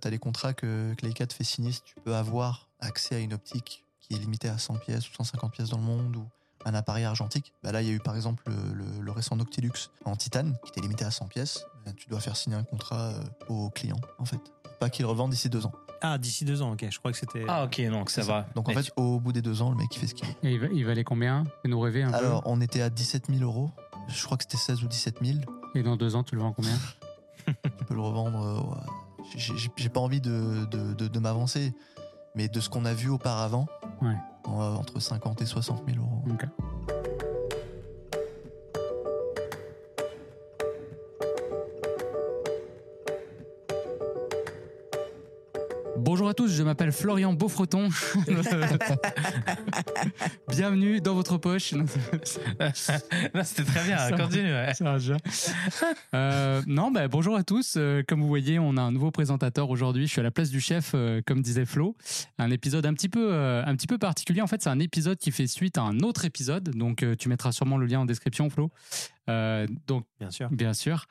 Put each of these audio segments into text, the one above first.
Tu as les contrats que, que Leica te fait signer si tu peux avoir accès à une optique qui est limitée à 100 pièces ou 150 pièces dans le monde ou un appareil argentique? Bah là, il y a eu par exemple le, le- le récent Noctilux en titane qui était limité à 100 pièces. Bah, tu dois faire signer un contrat euh, au client en fait. Pas qu'il revende d'ici deux ans. Ah, d'ici deux ans, ok. Je crois que c'était. Ah, ok, donc ça va. Donc en fait, au bout des deux ans, le mec il fait ce qu'il veut. Et il, va- il valait combien? Fais-nous rêver un Alors, on était à 17 000 euros. Je crois que c'était 16 ou 17 000. peu. Et dans deux ans, tu le vends combien? Tu peux le revendre. euh, ouais. J'ai- pas envie de, de, de- de m'avancer, mais de ce qu'on a vu auparavant, Ouais. on va entre 50 et 60 000 euros. Bonjour à tous, je m'appelle Florian Beaufreton. Bienvenue dans votre poche. non, c'était très bien. Ça- Continue. ouais. Ça. Euh, non, bah, bonjour à tous. Euh, comme vous voyez, on a un nouveau présentateur aujourd'hui. Je suis à la place du chef, euh, comme disait Flo. Un épisode un petit peu, euh, un petit peu particulier. En fait, c'est un épisode qui fait suite à un autre épisode. Donc, euh, tu mettras sûrement le lien en description, Flo. Euh, donc, Bien sûr. bien sûr.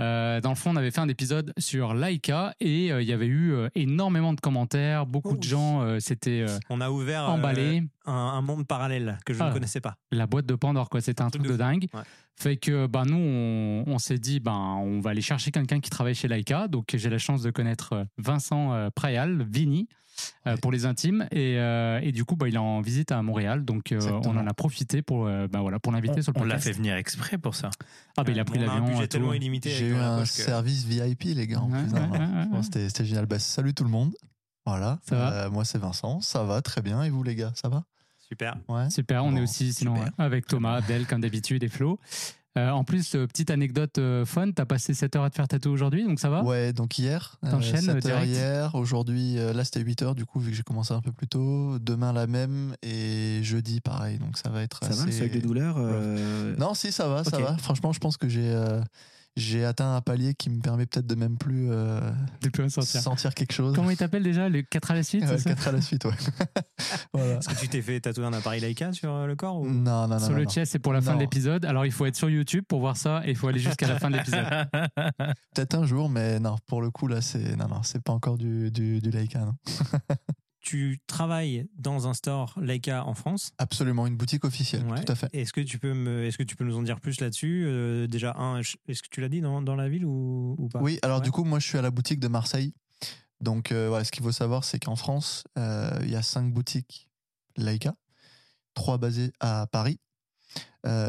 Euh, dans le fond, on avait fait un épisode sur Laika et euh, il y avait eu euh, énormément de commentaires. Beaucoup de gens s'étaient On a ouvert emballés. un, un monde parallèle que je Ah. ne connaissais pas. la boîte de Pandore quoi c'était un truc de dingue Ouais. fait que bah nous on, on s'est dit ben on va aller chercher quelqu'un qui travaille chez Laika donc j'ai la chance de connaître Vincent Prayal Vini Ouais. pour les intimes et, euh, et du coup bah il est en visite à Montréal donc euh, on en a profité pour euh, bah, voilà pour l'inviter sur le On l'a podcast fait venir exprès pour ça. ah bah il a pris l'avion budget et tout. tellement illimité. J'ai eu un service VIP, les gars. C'était génial. Bah, salut tout le monde. Voilà. Ça va Euh, Moi, c'est Vincent. Ça va très bien. Et vous, les gars, ça va? Super. Ouais. super on Bon, est aussi sinon super. euh, avec Thomas Abdel comme d'habitude et Flo Euh, en plus euh, petite anecdote euh, fun t'as passé 7 heures à te faire tatouer aujourd'hui donc ça va? Ouais, donc hier, T'enchaînes, 7 heures direct hier, aujourd'hui, euh, là c'était 8 heures du coup, vu que j'ai commencé un peu plus tôt. Demain la même et jeudi pareil, donc ça va être Ça va, le seuil des douleurs euh, Non, si, ça va, ça va. Franchement, je pense que j'ai euh, j'ai atteint un palier qui me permet peut-être de même plus euh, sentir quelque chose. comment il t'appelle déjà le 4 à la suite Ouais, c'est ça 4 à la suite, ouais. voilà. Est-ce que tu t'es fait tatouer un appareil Leica sur euh, le corps ou... Non, non, non. sur non, le non. chest, c'est pour la fin de l'épisode. Alors, il faut être sur YouTube pour voir ça et il faut aller jusqu'à la fin de l'épisode. Peut-être un jour, mais non, pour le coup, là, c'est non, non, c'est pas encore du, du, du Leica, non. Tu travailles dans un store Leica en France. Absolument, une boutique officielle, Ouais. tout à fait. Est-ce que tu peux me, est-ce que tu peux nous en dire plus là-dessus? Euh, Déjà un, est-ce que tu l'as dit dans, dans la ville ou, ou pas? Oui, alors Ouais. du coup, moi, je suis à la boutique de Marseille. Donc, euh, voilà, ce qu'il faut savoir, c'est qu'en France, euh, il y a cinq boutiques Leica, trois basées à Paris,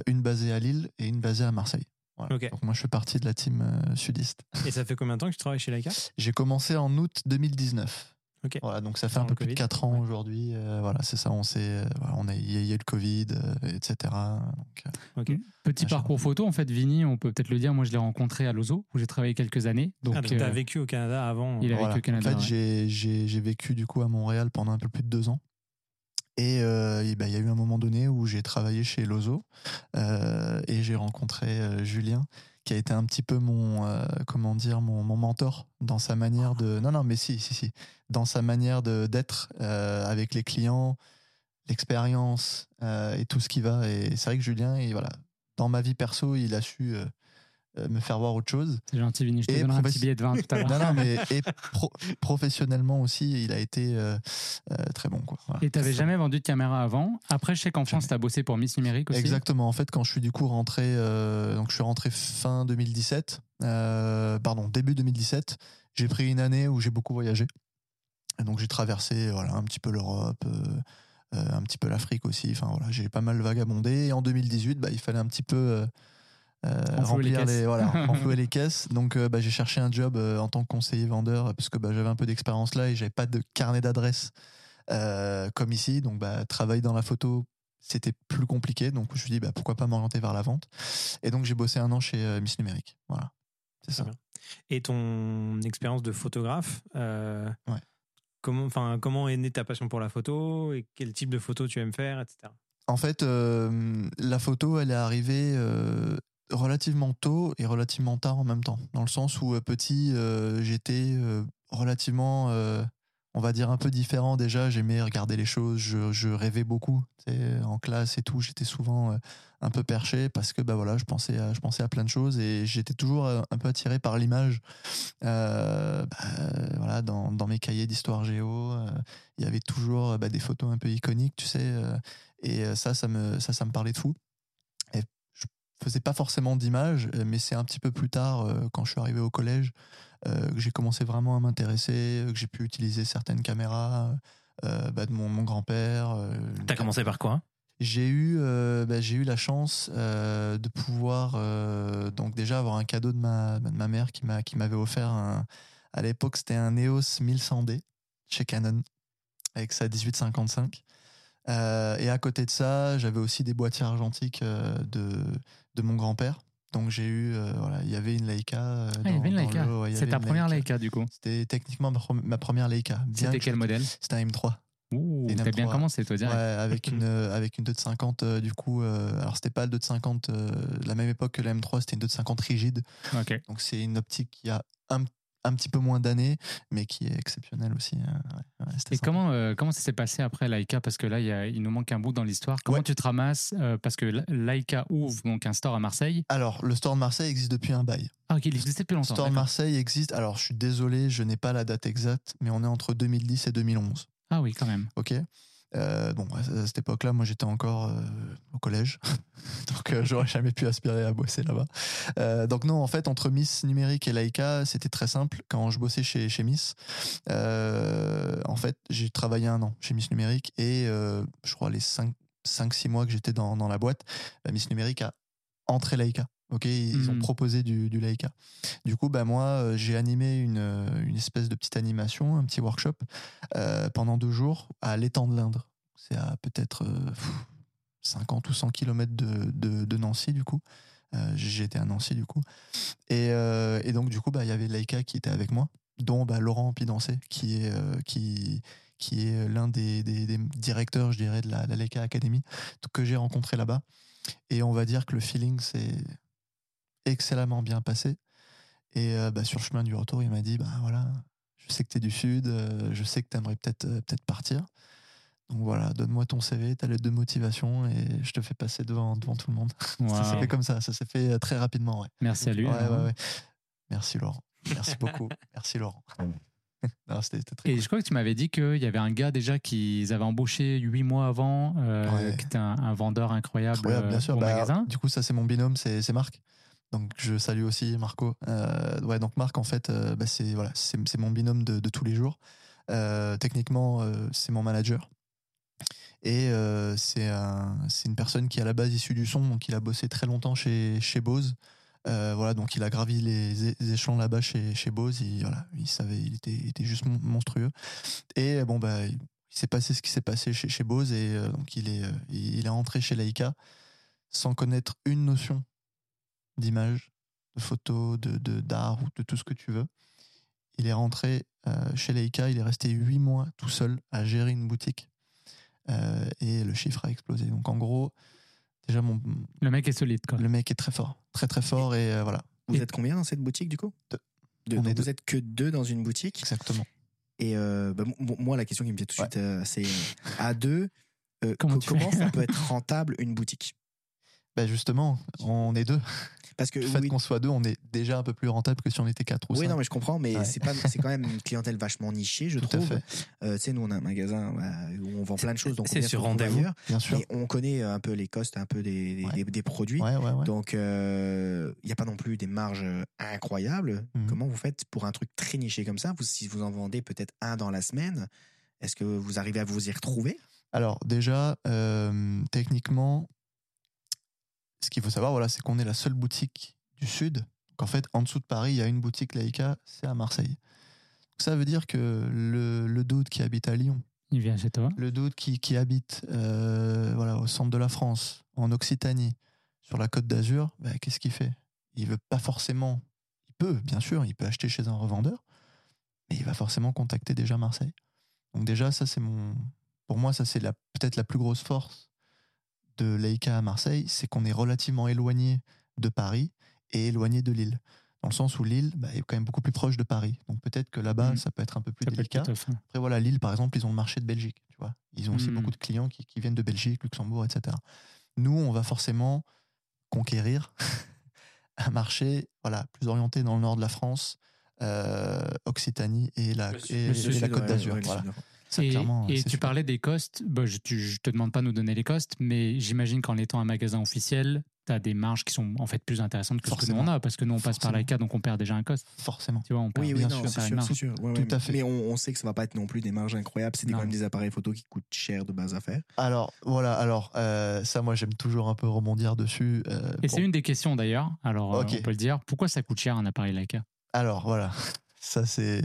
une basée à Lille et une basée à Marseille. Voilà. Donc, moi, je fais partie de la team sudiste. Et ça fait combien de temps que tu travailles chez Leica? J'ai commencé en août 2019. Voilà, donc ça fait un peu plus de Covid. 4 ans Ouais. aujourd'hui. euh, voilà, c'est ça. On s'est, euh, voilà, on a, il y a eu le Covid, euh, etc. Donc, euh, Ok. Petit parcours photo, en fait, Vini, on peut peut-être le dire. Moi, je l'ai rencontré à Lozo, où j'ai travaillé quelques années. Donc, ah, donc t'as vécu au Canada avant. il a Voilà. vécu au Canada. En fait, ouais. j'ai- vécu du coup à Montréal pendant un peu plus de deux ans. Et euh, ben, il y a eu un moment donné où j'ai travaillé chez Lozo euh, et j'ai rencontré euh, Julien, qui a été un petit peu mon euh, comment dire mon, mon mentor dans sa manière de non non mais si si si dans sa manière de d'être euh, avec les clients, l'expérience euh, et tout ce qui va. Et c'est vrai que Julien, et voilà, dans ma vie perso, il a su me faire voir autre chose. C'est gentil, Vini. Je te Et donnerai un petit billet de vin tout à l'heure. Non, non, mais et pro- professionnellement aussi, il a été euh, euh, très bon. Quoi. Voilà. Et t'avais jamais vendu de caméra avant. Après, je sais qu'en France, Jamais. t'as bossé pour Miss Numérique aussi. Exactement. En fait, quand je suis du coup rentré, euh, donc je suis rentré fin 2017, euh, pardon, début 2017, j'ai pris une année où j'ai beaucoup voyagé. Et donc j'ai traversé voilà, un petit peu l'Europe, euh, euh, un petit peu l'Afrique aussi. Enfin voilà, j'ai pas mal vagabondé. Et en 2018, bah, il fallait un petit peu euh, les remplir les, voilà, renflouer les caisses. Donc euh, bah, j'ai cherché un job euh, en tant que conseiller vendeur parce que bah, j'avais un peu d'expérience là et j'avais pas de carnet d'adresse comme ici. Donc bah, travailler dans la photo, c'était plus compliqué. Donc je me suis dit bah, pourquoi pas m'orienter vers la vente. Et donc j'ai bossé un an chez Miss Numérique. Voilà, c'est ça. Bien. Et ton expérience de photographe Ouais. Comment, enfin, comment est née ta passion pour la photo et quel type de photo tu aimes faire, etc. En fait, euh, la photo, elle est arrivée euh, relativement tôt et relativement tard en même temps. Dans le sens où euh, petit, euh, j'étais euh, relativement, on va dire un peu différent déjà. J'aimais regarder les choses, je, je rêvais beaucoup. En classe et tout, j'étais souvent un peu perché parce que bah voilà, je pensais à, je pensais à plein de choses et j'étais toujours un peu attiré par l'image. Bah, voilà, dans, dans mes cahiers d'histoire géo, il y avait toujours bah, des photos un peu iconiques, tu sais. et ça, ça me, ça, ça me parlait de fou. Faisais pas forcément d'images, euh, mais c'est un petit peu plus tard, euh, quand je suis arrivé au collège, euh, que j'ai commencé vraiment à m'intéresser, que j'ai pu utiliser certaines caméras euh, bah, de mon, mon grand-père. T'as commencé par quoi? J'ai eu, bah, j'ai eu la chance de pouvoir donc déjà avoir un cadeau de ma, de ma mère qui m'a qui m'avait offert un, à l'époque c'était un EOS 1100D chez Canon avec sa 1855 Euh, et à côté de ça j'avais aussi des boîtiers argentiques euh, de de mon grand-père donc j'ai eu euh, voilà il y avait une Leica euh, Ah, y avait une Leica. ouais, C'est ta première Leica, du coup. c'était techniquement ma, première Leica C'était que quel je- modèle c'était un M3 Ouh, t'as bien M3. commencé, toi, Ouais, direct. avec une euh, avec une 250 euh, du coup euh, alors c'était pas le 250 euh, la même époque que la M3 c'était une 250 rigide Ok. donc c'est une optique qui a un, un petit peu moins d'années mais qui est exceptionnelle aussi. Ouais, ouais, c'était Et sympa. comment, euh, comment ça s'est passé après Laika Parce que là, il, y a- il nous manque un bout dans l'histoire. Comment Ouais. tu te ramasses euh, Parce que Laika ouvre donc un store à Marseille. alors le store de Marseille existe depuis un bail Ah, ok, il existait depuis le longtemps. store de. Marseille existe alors je suis désolé je n'ai pas la date exacte mais on est entre 2010 et 2011 Ah oui, quand même. ok Euh, bon, à cette époque-là, moi, j'étais encore euh, au collège, donc euh, j'aurais jamais pu aspirer à bosser là-bas. Donc non, en fait, entre Miss Numérique et Laika, c'était très simple. Quand je bossais chez, chez Miss, en fait, j'ai travaillé un an chez Miss Numérique et je crois les 5-6 mois que j'étais dans, dans la boîte, bah, Miss Numérique a entré Laika. Ok, ils ont Mhm. proposé du, du Laika. Du coup, bah moi, euh, j'ai animé une, euh, une espèce de petite animation, un petit workshop euh, pendant deux jours à l'étang de l'Indre. C'est à peut-être euh, pff, 50 ou 100 km de, de, de Nancy, du coup. Euh, J'étais à Nancy, du coup. Et, et donc, du coup, bah, il y avait Laika qui était avec moi, dont bah, Laurent Pidancé, qui est, qui, qui est l'un des, des, des directeurs, je dirais, de la, la Leica Academy, que j'ai rencontré là-bas. Et on va dire que le feeling s'est excellemment bien passé. Et euh, bah, sur le chemin du retour, il m'a dit, bah voilà, je sais que tu es du Sud, euh, je sais que tu aimerais peut-être euh, peut partir. Donc voilà, donne-moi ton CV, ta lettre de motivation et je te fais passer devant, devant tout le monde. Ça s'est fait comme ça, ça s'est fait très rapidement. Ouais. Merci à lui. Ouais, alors. ouais, ouais. Merci Laurent. Merci beaucoup. Merci Laurent. Non, très Et cool. je crois que tu m'avais dit qu'il y avait un gars déjà qu'ils avaient embauché huit mois avant, euh, qui était un, un vendeur incroyable, Incroyable, bien sûr. au Bah, magasin. Du coup, ça, c'est mon binôme, c'est Marc. Donc, je salue aussi Marco. Euh, ouais, donc Marc, en fait, euh, bah, c'est voilà, c'est mon binôme de, tous les jours. Euh, techniquement, c'est mon manager. Et c'est un- une personne qui à la base issue du son, donc il a bossé très longtemps chez, chez Bose. Voilà, donc il a gravi les, échelons là-bas chez, chez Bose. Il, voilà, il savait, il était, était juste mon- monstrueux. Et bon, bah, il s'est passé ce qui s'est passé chez, chez Bose et donc il est, il est rentré chez Leica sans connaître une notion d'image, de photo, de de- d'art ou de tout ce que tu veux. Il est rentré euh, chez Leica, il est resté huit mois tout seul à gérer une boutique Euh, et le chiffre a explosé. Donc en gros, déjà mon, Le mec est solide, quoi. le mec est très fort, très très fort et euh, voilà, Vous Et- êtes combien dans cette boutique du coup? Deux. Deux. On Donc est vous deux. êtes que deux dans une boutique? exactement. Et euh, bah, moi, la question qui me vient tout de Ouais. suite, euh, c'est euh, à deux, euh, Comment comment ça peut être rentable une boutique? Ben justement, on est deux. Parce que Le fait oui, qu'on soit deux, on est déjà un peu plus rentable que si on était quatre ou oui, cinq. non, mais je comprends, mais Ouais. c'est pas, c'est quand même une clientèle vachement nichée, je Tout à trouve. fait, Euh, tu sais, nous, on a un magasin bah, où on vend plein de choses, donc on C'est sur rendez-vous. bien sûr. Et on connaît un peu les costs, un peu des, des, Ouais. des- des produits. Ouais, ouais, ouais. Donc, il n'y a pas non plus des marges euh, incroyables. Mhm. Comment vous faites pour un truc très niché comme ça? Vous, Si vous en vendez peut-être un dans la semaine, est-ce que vous arrivez à vous y retrouver? Alors déjà, euh, techniquement, ce qu'il faut savoir, voilà, c'est qu'on est la seule boutique du Sud. Donc en fait, en dessous de Paris, il y a une boutique Leica, c'est à Marseille. Donc, ça veut dire que le, le doute qui habite à Lyon, Il vient chez toi. le doute qui, qui habite euh, voilà, au centre de la France, en Occitanie, sur la côte d'Azur, bah, qu'est-ce qu'il fait? Il veut pas forcément. Il peut, bien sûr, il peut acheter chez un revendeur, mais il va forcément contacter déjà Marseille. Donc déjà, ça c'est mon. Pour moi, ça c'est la peut-être la plus grosse force de Leica à Marseille, c'est qu'on est relativement éloigné de Paris et éloigné de Lille. dans le sens où Lille bah, est quand même beaucoup plus proche de Paris. Donc peut-être que là-bas, Mhm. ça peut être un peu plus Ça peut être délicat. Après, voilà, Lille, par exemple, ils ont le marché de Belgique. Tu vois. Ils ont aussi Mhm. beaucoup de clients qui, qui viennent de Belgique, Luxembourg, etc. Nous, on va forcément conquérir un marché voilà, plus orienté dans le nord de la France, euh, Occitanie et la, Le sud- et- le et sud, la Côte ouais, d'Azur. ouais, le voilà. Ça, et clairement, et c'est tu super. parlais des costs. Bah, je, tu- je te demande pas de nous donner les costs, mais j'imagine qu'en étant un magasin officiel, tu as des marges qui sont en fait plus intéressantes que ce que nous Forcément. on a, parce que nous on passe par Forcément. l'ICA, donc on perd déjà un cost. Forcément. Tu vois, on perd Oui, oui, bien non, sûr, par sûr, marge. c'est sûr. Ouais, Tout ouais. à fait. Mais on, on sait que ça va pas être non plus des marges incroyables. C'est quand même des appareils photo qui coûtent cher de base à faire. Alors, voilà, alors, euh, ça, moi, j'aime toujours un peu rebondir dessus. euh, Et pour- c'est une des questions d'ailleurs, alors euh, on peut le dire. Pourquoi ça coûte cher un appareil Leica? Alors voilà, ça c'est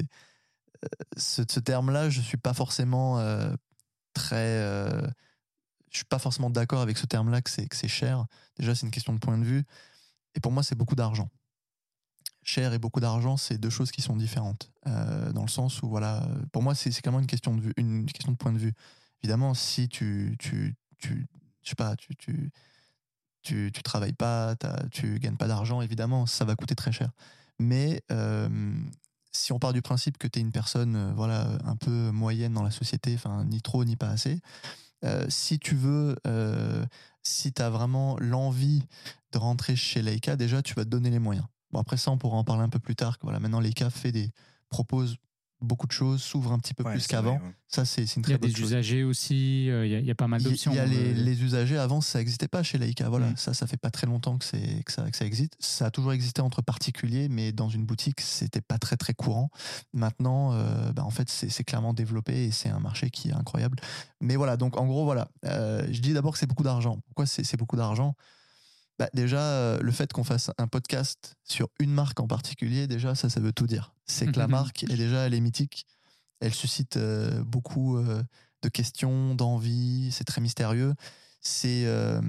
ce, terme-là, je suis pas forcément euh, très, euh, je suis pas forcément d'accord avec ce terme-là que c'est cher. Déjà, c'est une question de point de vue, et pour moi, c'est beaucoup d'argent. Cher et beaucoup d'argent, c'est deux choses qui sont différentes, euh, dans le sens où voilà, pour moi, c'est quand même une question de vue, une question de point de vue. Évidemment, si tu tu tu je sais pas, tu tu tu, travailles pas, tu gagnes pas d'argent, évidemment, ça va coûter très cher. Mais si on part du principe que tu es une personne euh, voilà, un peu moyenne dans la société, enfin ni trop ni pas assez, euh, si tu veux, euh, si tu as vraiment l'envie de rentrer chez Leica, déjà tu vas te donner les moyens. Bon après ça on pourra en parler un peu plus tard. Voilà, maintenant Leica fait des propose beaucoup de choses, s'ouvre un petit peu Ouais, plus qu'avant. ouais. Ça c'est c'est une Il y très a bonne des chose. usagers aussi, euh, il y, a- il y a pas mal d'options. Il y a les, euh, les usagers avant, ça n'existait pas chez Leica. Voilà, Mm. ça, ça fait pas très longtemps que, c'est, que, ça, que ça existe. Ça a toujours existé entre particuliers, mais dans une boutique, c'était pas très très courant. Maintenant, euh, bah, en fait, c'est, clairement développé et c'est un marché qui est incroyable. Mais voilà, donc en gros, voilà. Euh, je dis d'abord que c'est beaucoup d'argent. Pourquoi c'est, c'est beaucoup d'argent? Bah, Déjà, euh, le fait qu'on fasse un podcast sur une marque en particulier, déjà, ça, ça veut tout dire. C'est que la marque, est déjà, elle est mythique. Elle suscite euh, beaucoup euh, de questions, d'envie. C'est très mystérieux. C'est, euh,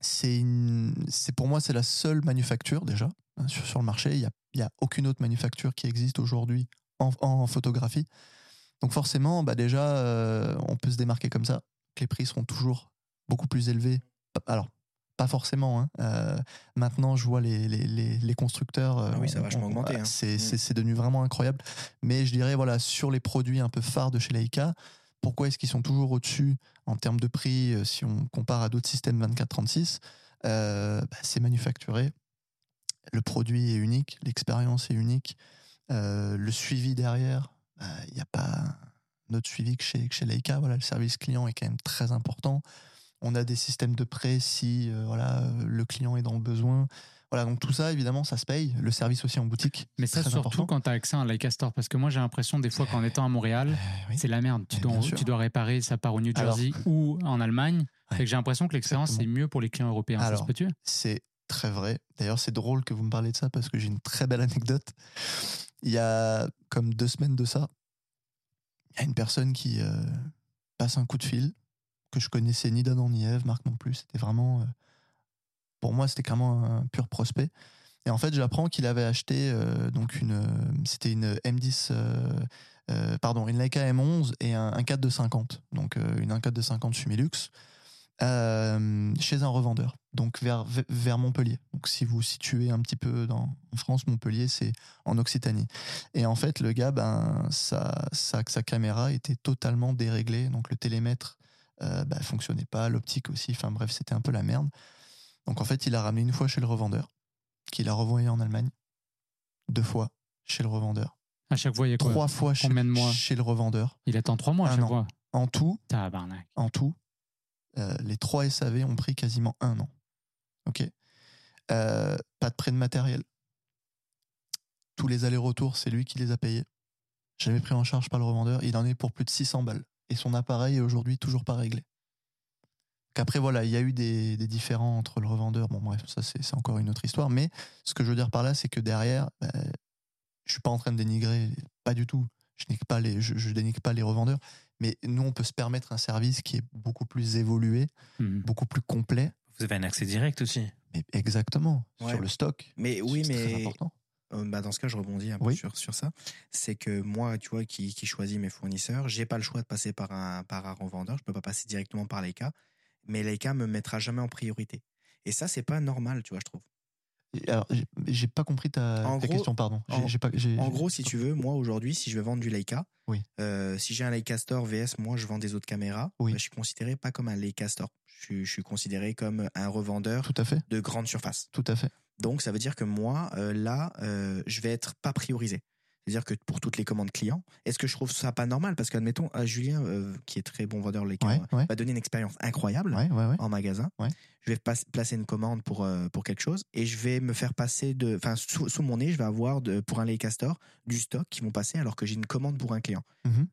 c'est, une- c'est pour moi, c'est la seule manufacture déjà hein, sur, sur le marché. Il n'y a, y a aucune autre manufacture qui existe aujourd'hui en, en photographie. Donc forcément, bah déjà, on peut se démarquer comme ça. Que les prix seront toujours beaucoup plus élevés. Alors, pas forcément. hein. Euh, maintenant, je vois les, les, les, les constructeurs. euh, Ah oui, ça a vachement augmenté, hein. C'est, Mm. c'est, c'est devenu vraiment incroyable. Mais je dirais, voilà, sur les produits un peu phares de chez Leica, pourquoi est-ce qu'ils sont toujours au-dessus en termes de prix euh, si on compare à d'autres systèmes 24-36 euh, bah, C'est manufacturé. Le produit est unique, l'expérience est unique. Euh, le suivi derrière, bah, il n'y a pas notre suivi que chez, que chez Leica. Voilà, le service client est quand même très important. On a des systèmes de prêt si euh, voilà, le client est dans le besoin. Voilà, donc tout ça, évidemment, ça se paye. Le service aussi en boutique. Mais ça, surtout important. quand tu as accès à un Leica Store. Parce que moi, j'ai l'impression, des fois, qu'en étant à Montréal, Euh, oui. c'est la merde. Tu Mais dois, tu dois réparer, ça part au New Alors- Jersey ou en Allemagne. Ouais. Fait que j'ai l'impression que l'expérience, c'est Exactement. mieux pour les clients européens. Alors, C'est très vrai. D'ailleurs, c'est drôle que vous me parlez de ça parce que j'ai une très belle anecdote. Il y a comme deux semaines de ça, il y a une personne qui euh, passe un coup de fil que je connaissais ni d'Adam ni Ève, Marc non plus. C'était vraiment, euh, pour moi, c'était clairement un pur prospect. Et en fait, j'apprends qu'il avait acheté euh, donc une, euh, c'était une M10, euh, euh, pardon, une Leica M11 et un, un 4 de 50, donc une 1.4 de 50 Sumilux chez un revendeur, donc vers, vers Montpellier. Donc si vous situez un petit peu dans, en France, Montpellier, c'est en Occitanie. Et en fait, le gars, ben, sa, sa, sa caméra était totalement déréglée, donc le télémètre euh, ben, fonctionnait pas, l'optique aussi, enfin bref, c'était un peu la merde. Donc en fait, il a ramené une fois chez le revendeur, qu'il a revoyé en Allemagne, deux fois chez le revendeur, À chaque fois, il y a quoi? Trois fois chez, Combien de mois? chez le revendeur. Il attend trois mois à Un chaque an. fois. En tout, Tabarnak. en tout, euh, les trois SAV ont pris quasiment un an. Ok? Euh, pas de prêt de matériel. Tous les allers-retours, c'est lui qui les a payés. Jamais pris en charge par le revendeur. Il en est pour plus de 600 balles. Et son appareil est aujourd'hui toujours pas réglé. Qu'après, voilà, il y a eu des, des différends entre le revendeur. Bon, bref, ça, c'est encore une autre histoire. Mais ce que je veux dire par là, c'est que derrière, bah, je suis pas en train de dénigrer, pas du tout. Je, dénigre pas les, je, je dénigre pas les revendeurs. Mais nous, on peut se permettre un service qui est beaucoup plus évolué, Mhm. beaucoup plus complet. Vous avez un accès direct aussi. Mais exactement, Ouais. sur le stock. Mais oui, c'est très mais important. Euh, bah, dans ce cas, je rebondis un peu Oui. sur, sur ça. C'est que moi, tu vois, qui, qui choisis mes fournisseurs, j'ai pas le choix de passer par un, par un revendeur. Je peux pas passer directement par Leica. Mais Leica me mettra jamais en priorité. Et ça, c'est pas normal, tu vois, je trouve. Alors, j'ai- pas compris ta, En ta gros- question, pardon. En- pas- gros, si tu veux, moi aujourd'hui, si je veux vendre du Leica, Oui. euh, si j'ai un Leica Store VS, moi je vends des autres caméras, Oui. bah, je suis considéré pas comme un Leica Store. Je, suis- je suis considéré comme un revendeur Tout à fait, de grande surface. tout à fait. Donc ça veut dire que moi, euh, là, euh, je vais être pas priorisé. C'est-à-dire que pour toutes les commandes clients, est-ce que je trouve ça pas normal? Parce qu'admettons, à Julien, euh, qui est très bon vendeur Leica, Ouais, ouais. va donner une expérience incroyable Ouais, en magasin. Je vais pas- placer une commande pour, euh, pour quelque chose et je vais me faire passer de. Enfin, sous, sous mon nez, je vais avoir de, pour un Leica Store du stock qui vont passer alors que j'ai une commande pour un client. Mhm.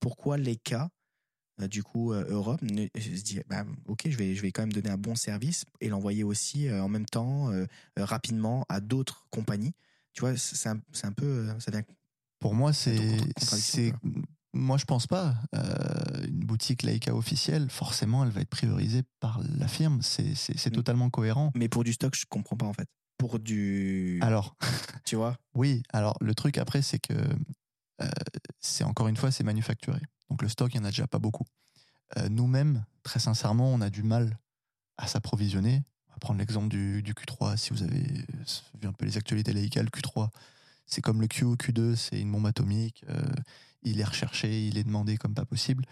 Pourquoi Leica, euh, du coup, euh, Europe, se dit bah, ok, je vais, je vais quand même donner un bon service et l'envoyer aussi euh, en même temps, euh, euh, rapidement, à d'autres compagnies Tu vois, c'est un, c'est un peu. euh, Ça vient Pour moi, C'est c'est. Moi, je pense pas. Euh, une boutique Leica officielle, forcément, elle va être priorisée par la firme. C'est c'est- c'est Mm. totalement cohérent. Mais pour du stock, je comprends pas en fait. Pour du. Alors, tu vois? oui, alors le truc après, c'est que euh, c'est encore une fois, c'est manufacturé. Donc le stock, il n'y en a déjà pas beaucoup. Euh, Nous-mêmes, très sincèrement, on a du mal à s'approvisionner. On va prendre l'exemple du, du Q3. Si vous avez vu un peu les actualités Leica, le Q3, c'est comme le Q, Q2, c'est une bombe atomique. euh, il est recherché, il est demandé comme pas possible.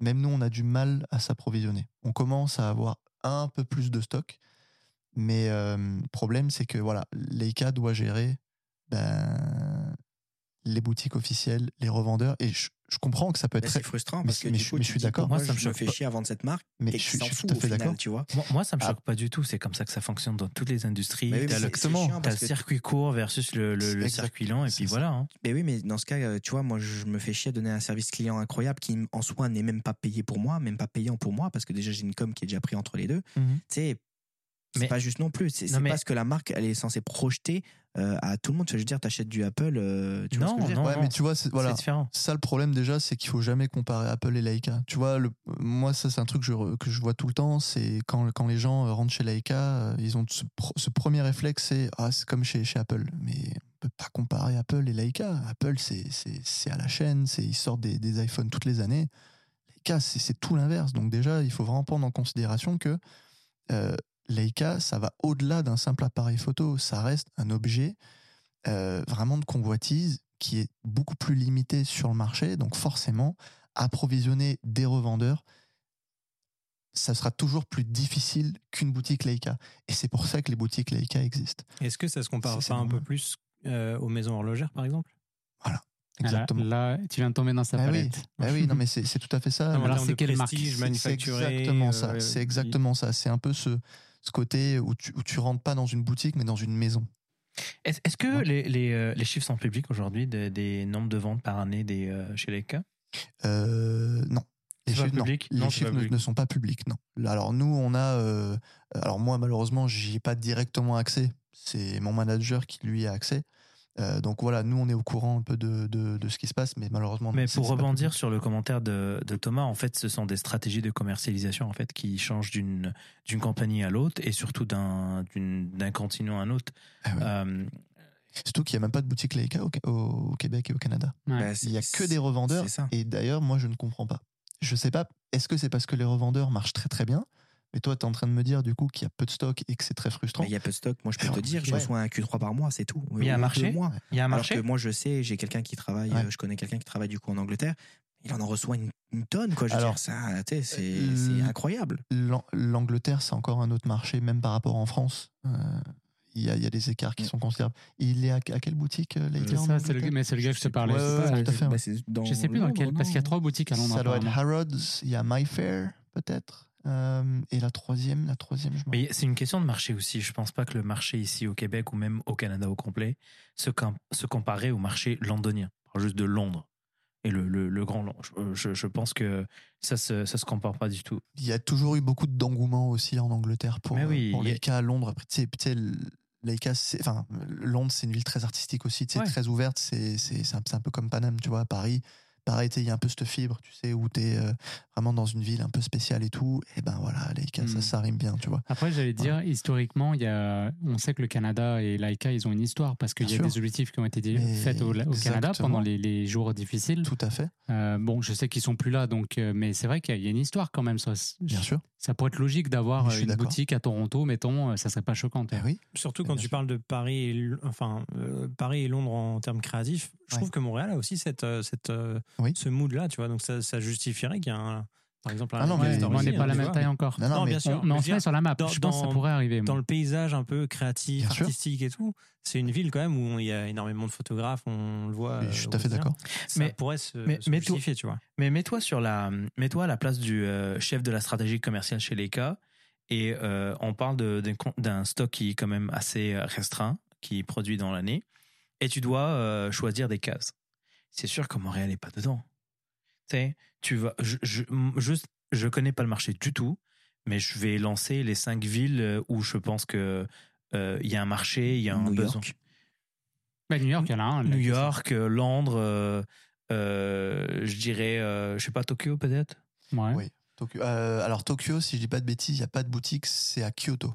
Même nous, on a du mal à s'approvisionner. On commence à avoir un peu plus de stock. Mais euh, le problème, c'est que voilà, Leica doit gérer ben, les boutiques officielles, les revendeurs. Et je, je comprends que ça peut être Mais très. c'est frustrant mais parce que mais du je- coup, mais tu je suis d'accord. Moi, ça me je me choque fais pas. chier à vendre cette marque. Mais et je suis, tout à fait d'accord. tu vois. Moi, moi, ça me Ah. choque pas du tout. C'est comme ça que ça fonctionne dans toutes les industries. Mais oui, T'as c'est- le, t'as que- circuit court versus le, le- circuit lent, et puis voilà. hein. Mais oui, mais dans ce cas, tu vois, moi, je me fais chier à donner un service client incroyable qui, en soi, n'est même pas payé pour moi, même pas payant pour moi, parce que déjà, j'ai une com qui est déjà pris entre les deux. Tu sais, c'est Mais- pas juste non plus. C'est pas ce que la marque, elle est censée projeter euh, à tout le monde. Tu veux dire, t'achètes du Apple, euh, tu vois ce que je veux dire Non, Ouais, mais tu vois, c'est voilà. Différent. Ça, le problème déjà, c'est qu'il faut jamais comparer Apple et Leica. Tu vois, le, moi, ça, c'est un truc que je, re- que je vois tout le temps. C'est quand, quand les gens euh, rentrent chez Leica, ils ont ce, premier réflexe, c'est ah, c'est comme chez, chez Apple. Mais on peut pas comparer Apple et Leica. Apple, c'est c'est- c'est à la chaîne, c'est ils sortent des, des iPhones toutes les années. Leica, c'est c'est tout l'inverse. Donc déjà, il faut vraiment prendre en considération que euh, Leica, ça va au-delà d'un simple appareil photo. Ça reste un objet euh, vraiment de convoitise qui est beaucoup plus limité sur le marché. Donc forcément, approvisionner des revendeurs, ça sera toujours plus difficile qu'une boutique Leica. Et c'est pour ça que les boutiques Leica existent. Est-ce que ça se compare C'est- pas c'est un peu plus euh, aux maisons horlogères, par exemple? Exactement. Là, là, tu viens de tomber dans sa Ah oui, palette. ah oui, non mais c'est c'est tout à fait ça. Non, alors, c'est quelle marque? C'est- C'est exactement euh, ça. C'est il- exactement ça. C'est un peu ce, ce côté où tu, où tu rentres pas dans une boutique, mais dans une maison. Est-ce que Ouais. les, les, euh, les chiffres sont publics aujourd'hui des, des nombres de ventes par année des, euh, chez Leica Euh, non. Les chiffres, non. Les Non, chiffres ne, sont pas publics, non. Alors nous, on a... euh, alors moi, malheureusement, j'y ai pas directement accès. C'est mon manager qui lui a accès. Euh, donc voilà, nous, on est au courant un peu de, de, de ce qui se passe, mais malheureusement... Mais pour rebondir sur le commentaire de, de Thomas, en fait, ce sont des stratégies de commercialisation en fait qui changent d'une d'une compagnie à l'autre et surtout d'un d'une- d'un continent à un autre. Ah oui. Euh, Surtout qu'il n'y a même pas de boutique Leica au, Québec et au Canada. Ouais. Bah, Il n'y a que des revendeurs. Et d'ailleurs, moi, je ne comprends pas. Je sais pas, est-ce que c'est parce que les revendeurs marchent très très bien Mais toi, tu es en train de me dire du coup qu'il y a peu de stock et que c'est très frustrant. Il y a peu de stock. Moi, je peux Alors, te dire, je ouais. reçois un Q3 par mois, c'est tout. Mais il y a un marché. Il y a un Alors marché que moi, je sais, j'ai quelqu'un qui travaille, Ouais. euh, je connais quelqu'un qui travaille du coup en Angleterre. Il en en reçoit une, une tonne, quoi. Je veux Alors, c'est euh, c'est incroyable. L'An- L'Angleterre, c'est encore un autre marché, même par rapport en France. Euh, Il y, a, il y a des écarts qui sont considérables. Il est à, à quelle boutique, C'est en ça, c'est le, Angleterre mais c'est le gars que je te parlais. Ouais, tout à fait. Bah, dans Je sais plus dans Londres, quel, parce qu'il y a trois boutiques à Londres. Ça doit être. Harrods, il y a MyFair, peut-être. Euh, et la troisième, la troisième, je Mais c'est une question de marché aussi. Je pense pas que le marché ici au Québec ou même au Canada au complet se, com- se comparait au marché londonien, juste de Londres et le, le, le grand Londres. Je, pense que ça se, ça se compare pas du tout. Il y a toujours eu beaucoup d'engouement aussi en Angleterre pour, oui, pour a- Leica à Londres. Après, tu sais, c'est, enfin, Londres, c'est une ville très artistique aussi, Ouais. très ouverte. C'est, un, un peu comme Paname, tu vois, à Paris. Pareil, il y a un peu cette fibre, tu sais, où tu es vraiment dans une ville un peu spéciale et tout. Et ben voilà, Leica, Mm. ça, ça rime bien, tu vois. Après, j'allais dire, historiquement, y a, on sait que le Canada et Laika, ils ont une histoire parce qu'il y a sûr. des objectifs qui ont été Mais faits au, au Canada pendant les, les jours difficiles. Tout à fait, Euh, bon, je sais qu'ils sont plus là, donc, euh, mais c'est vrai qu'il y a une histoire quand même. Ça, bien sûr. Ça pourrait être logique d'avoir euh, une boutique à Toronto, mettons, euh, ça serait pas choquant. Eh oui. Surtout Bien quand tu sûr. parles de Paris et, enfin, euh, Paris et Londres en termes créatifs, je Ouais. trouve que Montréal a aussi cette, cette, Oui. ce mood-là, tu vois. Donc ça, ça justifierait qu'il y a un, par exemple, un Ah non, mais on n'est pas la même taille encore. Non, non, Non, mais bien sûr. On, mais on se met sur la map. dans- je pense que ça pourrait arriver. moi. Dans le paysage un peu créatif, Bien sûr. artistique et tout, c'est une ville quand même où il y a énormément de photographes, on le voit. Mais euh, je suis au tout à fait d'accord. Ça Mais- pourrait se, mais- se mais toi- justifier, tu vois. Mais mets-toi sur la, mets-toi à la place du euh, chef de la stratégie commerciale chez Leica et euh, on parle d'un stock qui est quand même assez euh, restreint, qui est produit dans l'année, et tu dois euh, choisir des cases. C'est sûr que Montréal n'est pas dedans. Tu sais, tu vas, je, je, juste, je connais pas le marché du tout, mais je vais lancer les cinq villes euh, où je pense que euh, il y a un marché, il y a un New besoin. York. Bah, New York, il y en a un. New York, euh, Londres, euh, euh, je dirais, euh, je sais pas, Tokyo peut-être? Ouais. Oui. Tokyo- euh, alors Tokyo, si je dis pas de bêtises, il n'y a pas de boutique, c'est à Kyoto.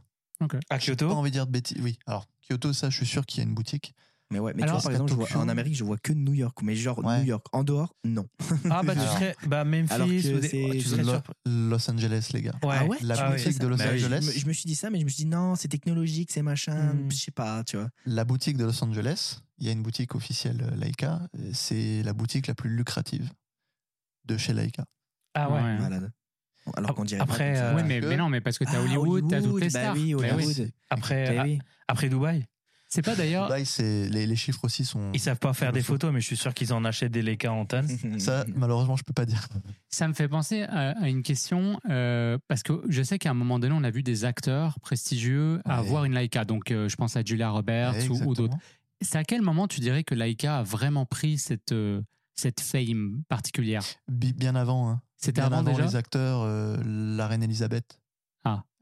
À J'ai pas envie de dire de bêtises. Oui. Alors Kyoto, ça, je suis sûr qu'il y a une boutique. Mais ouais, mais Alors, tu vois, par exemple, je vois- en Amérique, je vois que New York, mais genre Ouais. New York. En dehors, non. Ah bah tu serais bah Memphis Alors que des- c'est- tu serais Lo- surpris. Los Angeles, les gars. Ouais. Ah ouais? La Ah boutique de Los Bah. Je Angeles, me, je me suis dit ça, mais je me suis dit non, c'est technologique, c'est machin, Hmm. je sais pas, tu vois. la boutique de Los Angeles, il y a une boutique officielle euh, Leica. euh, C'est la boutique la plus lucrative de chez Leica. Ah ouais. Ouais. Malade. Alors qu'on dirait Après, pas euh, Ouais, mais, que- mais non, mais parce que t'as Ah, Hollywood, t'as toutes les bah stars. oui, Bah oui. Hollywood. Après après Dubaï, C'est pas d'ailleurs. Dubaï, c'est les, les chiffres aussi sont. ils savent pas faire des photos, mais je suis sûr qu'ils en achètent des Leica en tonnes. Ça, malheureusement, je peux pas dire. Ça me fait penser à, à une question, euh, parce que je sais qu'à un moment donné, on a vu des acteurs prestigieux Ouais. avoir une Leica. Donc, euh, je pense à Julia Roberts Ouais, ou- d'autres. C'est à quel moment tu dirais que Leica a vraiment pris cette, euh, cette fame particulière? Bi- Bien avant. hein. C'était Bien avant, déjà? les acteurs, euh, la reine Elisabeth.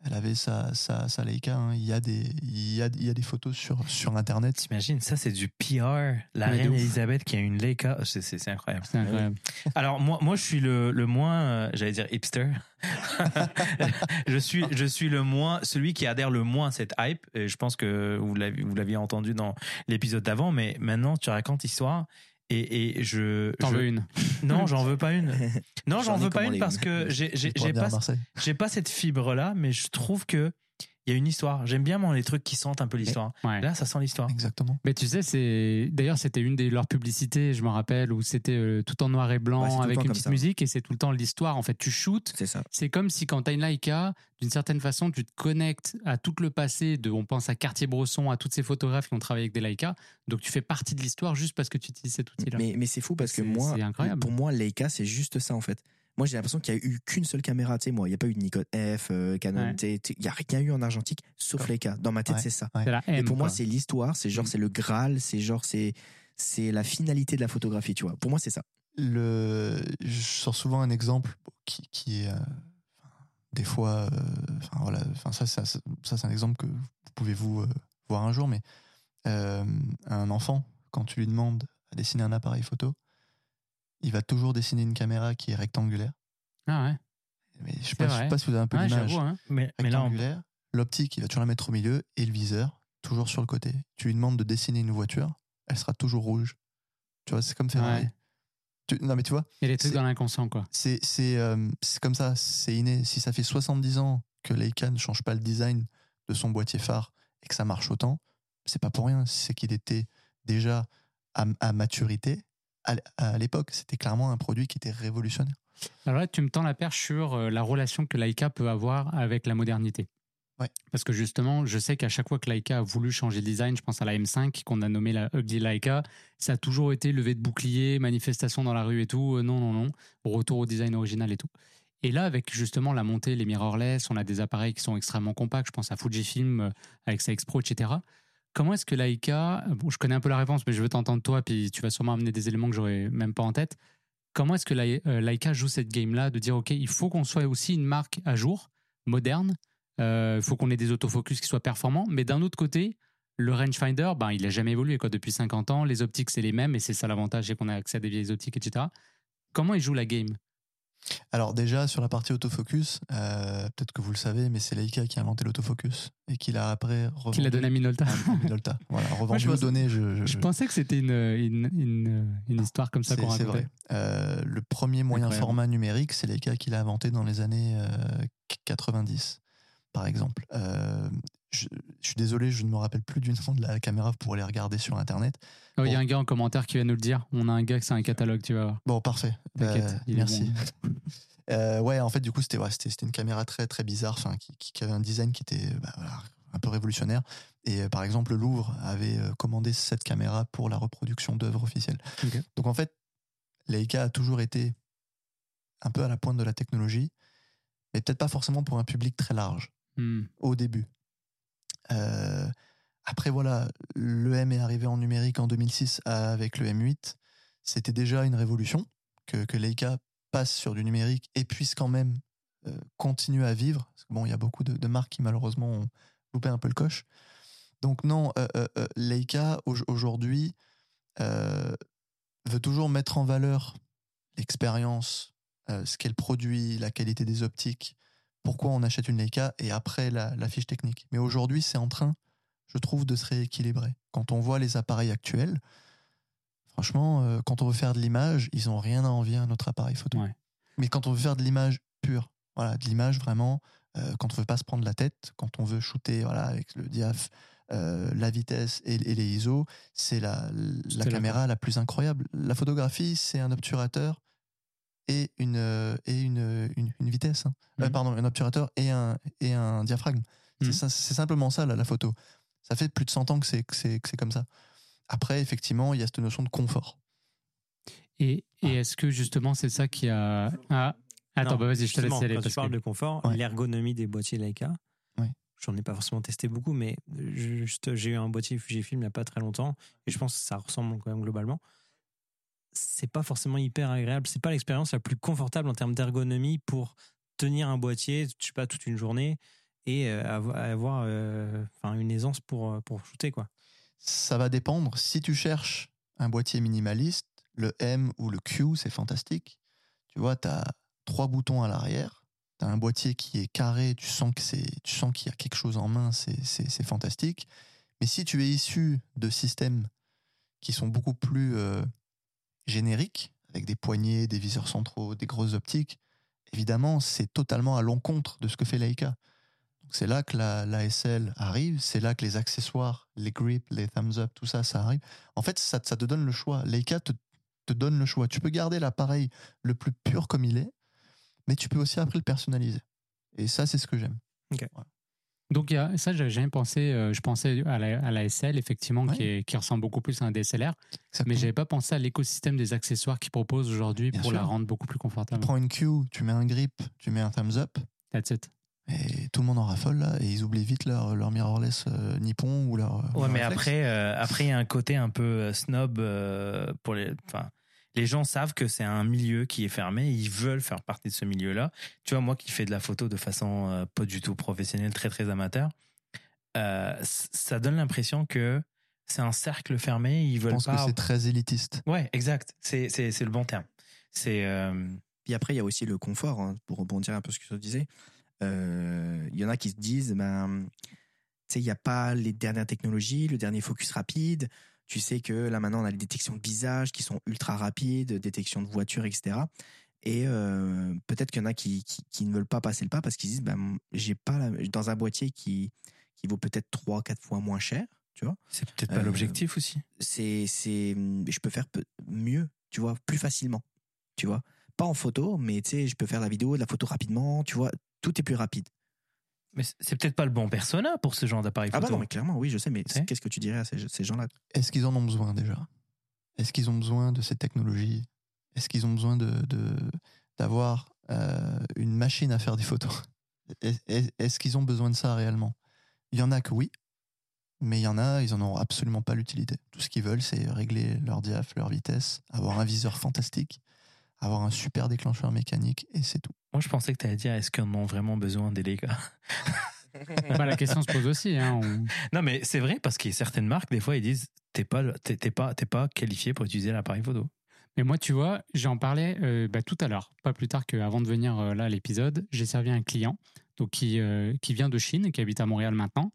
Ah. Elle avait sa, sa, sa Leica. hein. Il, y a des, il, y a, il y a des photos sur, sur Internet. T'imagines, ça c'est du PR. La reine. Elisabeth qui a une Leica, c'est- c'est c'est incroyable. C'est incroyable. Alors moi, moi je suis le, le moins, euh, j'allais dire hipster. je suis, je suis le moins, celui qui adhère le moins à cette hype. Et je pense que vous l'aviez, vous l'aviez entendu dans l'épisode d'avant, mais maintenant tu racontes l'histoire et, et je. T'en je- veux une Non, j'en veux pas une. Non, J'en veux pas une parce que j'ai, pas, j'ai pas cette fibre là, mais je trouve que il y a une histoire. J'aime bien moi les trucs qui sentent un peu l'histoire. Ouais. Là, ça sent l'histoire. Exactement. Mais tu sais, c'est d'ailleurs c'était une de leurs publicités, je me rappelle, où c'était euh, tout en noir et blanc Ouais, avec une petite ça. musique et c'est tout le temps l'histoire. En fait, tu shootes. C'est ça. C'est comme si quand tu as une Leica, d'une certaine façon, tu te connectes à tout le passé. De, on pense à Cartier-Bresson, à toutes ces photographes qui ont travaillé avec des Leica. Donc tu fais partie de l'histoire juste parce que tu utilises cet outil-là. Mais, mais c'est fou parce que moi, incroyable. pour moi, Leica, c'est juste ça en fait. Moi, j'ai l'impression qu'il n'y a eu qu'une seule caméra. Tu sais, moi, il n'y a pas eu de Nikon F, euh, Canon. Il n'y a rien eu en argentique sauf D'accord. Leica. Dans ma tête, Ouais. c'est ça. La Et pour moi, c'est l'histoire. C'est genre, Mm. c'est le Graal. C'est genre, c'est c'est la finalité de la photographie, tu vois. Pour moi, c'est ça. le, je sors souvent un exemple qui, qui est euh, des fois, euh, voilà, enfin ça, ça, ça, c'est un exemple que vous pouvez vous euh, voir un jour, mais euh, un enfant, quand tu lui demandes à dessiner un appareil photo, il va toujours dessiner une caméra qui est rectangulaire. Ah ouais. Mais je sais pas, je sais pas si vous avez un peu Ouais, l'image. Hein. Mais, Rectangulaire, l'optique, il va toujours la mettre au milieu et le viseur toujours sur le côté. Tu lui demandes de dessiner une voiture, elle sera toujours rouge. Tu vois, c'est comme Ferrari. Ouais. Tu- non mais tu vois, Il y a des trucs C'est- dans l'inconscient, quoi. c'est c'est euh, c'est comme ça, c'est inné. Si ça fait 70 ans que Leica ne change pas le design de son boîtier phare et que ça marche autant, c'est pas pour rien. C'est qu'il était déjà à, à maturité. À, l'époque, c'était clairement un produit qui était révolutionnaire. Alors là, tu me tends la perche sur euh, la relation que Leica peut avoir avec la modernité. Ouais. Parce que justement, je sais qu'à chaque fois que Leica a voulu changer de design, je pense à la M5 qu'on a nommée la Ugly Leica, ça a toujours été levé de bouclier, manifestation dans la rue et tout. euh, non, non, non. Retour au design original et tout. Et là, avec justement la montée, les mirrorless, on a des appareils qui sont extrêmement compacts. Je pense à Fujifilm euh, avec sa X-Pro, etc. Comment est-ce que Leica, euh, bon, je connais un peu la réponse, mais je veux t'entendre toi, puis tu vas sûrement amener des éléments que j'aurais même pas en tête. Comment est-ce que Lai- euh, joue cette game-là de dire, OK, il faut qu'on soit aussi une marque à jour, moderne, euh, il faut qu'on ait des autofocus qui soient performants, mais d'un autre côté, le rangefinder, ben, il n'a jamais évolué quoi, depuis 50 ans, les optiques, c'est les mêmes, et c'est ça l'avantage, c'est qu'on a accès à des vieilles optiques, etc. Comment il joue la game? Alors déjà sur la partie autofocus, euh, peut-être que vous le savez, mais c'est Leica qui a inventé l'autofocus et qui l'a après revendu Qu'il a donné à Minolta à Minolta. Voilà, revendu je données. Je, je- Je pensais que c'était une, une, une, une histoire comme ça C'est qu'on c'est racontait. vrai. Euh, le premier moyen Incroyable. format numérique, c'est Leica qui l'a inventé dans les années euh, 90, par exemple. Je, je suis désolé, je ne me rappelle plus du nom de la caméra pour aller regarder sur Internet. Oh, Il y a un gars en commentaire qui va nous le dire. On a un gars que c'est un catalogue, tu vas voir. Bon, parfait. T'inquiète, il est merci. bon. Euh, ouais, en fait, du coup, c'était ouais, c'était c'était une caméra très très bizarre, enfin, qui, avait un design qui était bah, voilà, un peu révolutionnaire. Et euh, par exemple, le Louvre avait euh, commandé cette caméra pour la reproduction d'œuvres officielles. Donc en fait, Leica a toujours été un peu à la pointe de la technologie, mais peut-être pas forcément pour un public très large Hmm. au début. Euh, après, voilà, le M est arrivé en numérique en 2006 avec le M8. C'était déjà une révolution que, que Leica passe sur du numérique et puisse quand même euh, continuer à vivre. Bon, il y a beaucoup de, marques qui malheureusement ont loupé un peu le coche. Donc non, euh, Leica au- aujourd'hui veut toujours mettre en valeur l'expérience, ce qu'elle produit, la qualité des optiques, pourquoi on achète une Leica et après la, la fiche technique. Mais aujourd'hui, c'est en train, je trouve, de se rééquilibrer. Quand on voit les appareils actuels, franchement, euh, quand on veut faire de l'image, ils ont rien à envier à notre appareil photo. Ouais. Mais quand on veut faire de l'image pure, voilà, de l'image vraiment, euh, quand on veut pas se prendre la tête, quand on veut shooter voilà, avec le diaph, euh, la vitesse et, et les ISO, c'est la, la caméra la plus incroyable. La photographie, c'est un obturateur et une, euh, et une, une, une vitesse. hein. Euh, Mhm. pardon, un obturateur et un, et un diaphragme. Mhm. C'est C'est simplement ça, la, la photo. Ça fait plus de 100 ans que c'est que c'est- que c'est comme ça. Après, effectivement, il y a cette notion de confort. Et, et est-ce que justement c'est ça qui a. Ah, attends, bah vas-y, je te laisse aller. Quand parce tu parles que- de confort, Ouais. l'ergonomie des boîtiers Leica, Ouais. j'en ai pas forcément testé beaucoup, mais juste j'ai eu un boîtier Fujifilm il n'y a pas très longtemps et je pense que ça ressemble quand même globalement. C'est pas forcément hyper agréable. C'est pas l'expérience la plus confortable en termes d'ergonomie pour tenir un boîtier, je sais pas, toute une journée et euh, avo- avoir euh, une aisance pour, euh, pour shooter. Quoi. Ça va dépendre. Si tu cherches un boîtier minimaliste, le M ou le Q, c'est fantastique. Tu vois, tu as trois boutons à l'arrière. Tu as un boîtier qui est carré, tu sens que c'est, tu sens qu'il y a quelque chose en main, c'est, fantastique. Mais si tu es issu de systèmes qui sont beaucoup plus génériques, avec des poignées, des viseurs centraux, des grosses optiques, évidemment, c'est totalement à l'encontre de ce que fait Leica. C'est là que la, la SL arrive, c'est là que les accessoires, les grips, les thumbs up, tout ça, ça arrive. En fait, ça, ça te donne le choix. Leica te, te donne le choix. Tu peux garder l'appareil le plus pur comme il est, mais tu peux aussi après le personnaliser. Et ça, c'est ce que j'aime. Donc, y a, ça, j'avais jamais pensé. euh, je pensais à la, à la SL, effectivement, qui, est- qui ressemble beaucoup plus à un DSLR. Mais Exactement. j'avais pas pensé à l'écosystème des accessoires qu'ils proposent aujourd'hui Bien pour sûr. la rendre beaucoup plus Tu confortable. prends une Q, tu mets un grip, tu mets un thumbs up, That's it. et tout le monde en raffole là, et ils oublient vite leur, leur mirrorless euh, Nippon ou leur. Ouais, leur mais réflexe. après, euh, après, il y a un côté un peu snob euh, pour les. Enfin, les gens savent que c'est un milieu qui est fermé. Ils veulent faire partie de ce milieu-là. Tu vois, moi qui fais de la photo de façon euh, pas du tout professionnelle, très très amateur, euh, ça donne l'impression que c'est un cercle fermé. Ils je veulent pense pas. que c'est très élitiste. Ouais, exact. C'est le bon terme. C'est euh, Puis après, il y a aussi le confort, hein, pour rebondir un peu sur ce que tu disais. Euh, Il y en a qui se disent, ben, tu sais, il n'y a pas les dernières technologies, le dernier focus rapide. Tu sais que là, maintenant, on a les détections de visage qui sont ultra rapides, détection de voiture, etc. Et euh, peut-être qu'il y en a qui, qui, qui ne veulent pas passer le pas parce qu'ils disent, ben, j'ai pas la- dans un boîtier qui, qui vaut peut-être 3 4 fois moins cher, tu vois c'est peut-être pas Euh, l'objectif aussi. c'est c'est je peux faire mieux tu vois plus facilement tu vois pas en photo mais tu sais je peux faire la vidéo de la photo rapidement tu vois tout est plus rapide Mais c'est- peut-être pas le bon persona pour ce genre d'appareil ah photo. bah non mais clairement oui je sais mais qu'est-ce que tu dirais à ces, ces gens-là? Est-ce qu'ils en ont besoin déjà? Est-ce qu'ils ont besoin de cette technologie? Est-ce qu'ils ont besoin de de- d'avoir euh, une machine à faire des photos? Est- est- Est-ce qu'ils ont besoin de ça réellement? Il y en a que oui, mais il y en a, ils en ont absolument pas l'utilité. Tout ce qu'ils veulent, c'est régler leur diaph, leur vitesse, avoir un viseur fantastique, avoir un super déclencheur mécanique, et c'est tout. Moi, je pensais que tu allais dire est-ce en ont vraiment besoin des Leica Bah, la question se pose aussi. Hein, on- Non, mais c'est vrai parce qu'il y a certaines marques, des fois, ils disent t'es pas, t'es, t'es pas, t'es pas qualifié pour utiliser l'appareil photo. Mais moi, tu vois, j'en parlais euh, bah, tout à l'heure, pas plus tard qu'avant de venir euh, là à l'épisode. J'ai servi un client donc qui, euh, qui vient de Chine, qui habite à Montréal maintenant.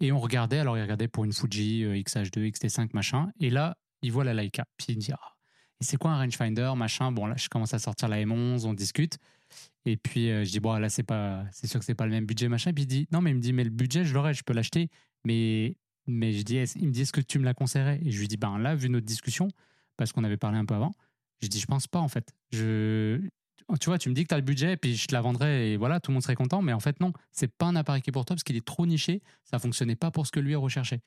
Et on regardait, alors il regardait pour une Fuji euh, XH2, XT5, machin. Et là, il voit la Leica. Puis il dit, ah. Et c'est quoi un rangefinder, machin? Bon, là, je commence à sortir la M11, on discute. Et puis, euh, je dis, bon, là, c'est pas, c'est sûr que c'est pas le même budget, machin. Et puis, il dit, non, mais il me dit, mais le budget, je l'aurais, je peux l'acheter. Mais, mais je dis, il me dit, est-ce que tu me la conseillerais? Et je lui dis, ben là, vu notre discussion, parce qu'on avait parlé un peu avant, je dis, je pense pas, en fait. Tu vois, tu me dis que tu as le budget, et puis je te la vendrais, et voilà, tout le monde serait content. Mais en fait, non, c'est pas un appareil qui est pour toi, parce qu'il est trop niché. Ça fonctionnait pas pour ce que lui recherchait.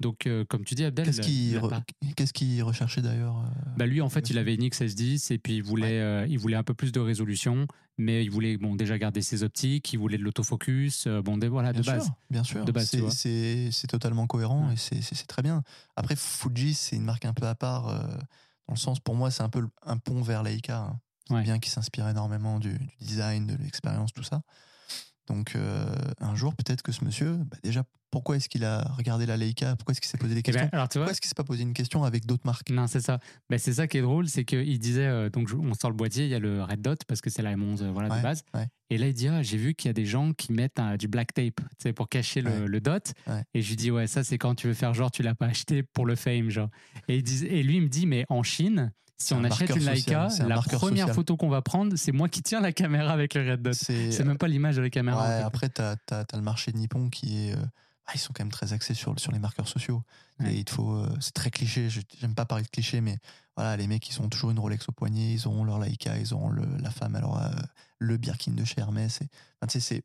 Donc, euh, comme tu dis, Abdel, Qu'est-ce qu'il re- recherchait d'ailleurs euh, bah lui, en fait, il avait une XS10 et puis il voulait, euh, il voulait un peu plus de résolution, mais il voulait bon déjà garder ses optiques, il voulait de l'autofocus, euh, bon voilà de base. sûr, bien sûr. C'est- totalement cohérent Ouais. et c'est- très bien. Après, Fuji, c'est une marque un peu à part, dans le sens, pour moi, c'est un peu un pont vers Leica. hein. Ouais. bien qui s'inspire énormément du, du design, de l'expérience, tout ça. Donc, euh, un jour, peut-être que ce monsieur, bah, déjà, pourquoi est-ce qu'il a regardé la Leica? Pourquoi est-ce qu'il s'est posé des Eh ben, questions? alors tu vois, Pourquoi est-ce qu'il s'est pas posé une question avec d'autres marques? Non c'est ça. Ben, c'est ça qui est drôle, c'est qu'il disait euh, donc on sort le boîtier, il y a le red dot parce que c'est la M11 euh, voilà de base. ouais. Et là il dit ah, j'ai vu qu'il y a des gens qui mettent euh, du black tape, pour cacher le, Ouais. le dot. Et je lui dis ouais ça c'est quand tu veux faire genre tu l'as pas acheté pour le fame genre. Et, il dis- et lui il me dit mais en Chine si on un achète une Leica, social, un la première social. photo qu'on va prendre, c'est moi qui tiens la caméra avec le red dot. C'est même pas l'image de la caméra. en Ouais, fait. après, tu as, le marché de Nippon qui est. euh, ah, ils sont quand même très axés sur, sur les marqueurs sociaux. Ouais. Et il faut. euh, c'est très cliché. J'aime pas parler de cliché, mais voilà, les mecs, ils ont toujours une Rolex au poignet, ils auront leur Leica, ils le, la femme, alors euh, le Birkin de chez Hermès. et- enfin, c'est.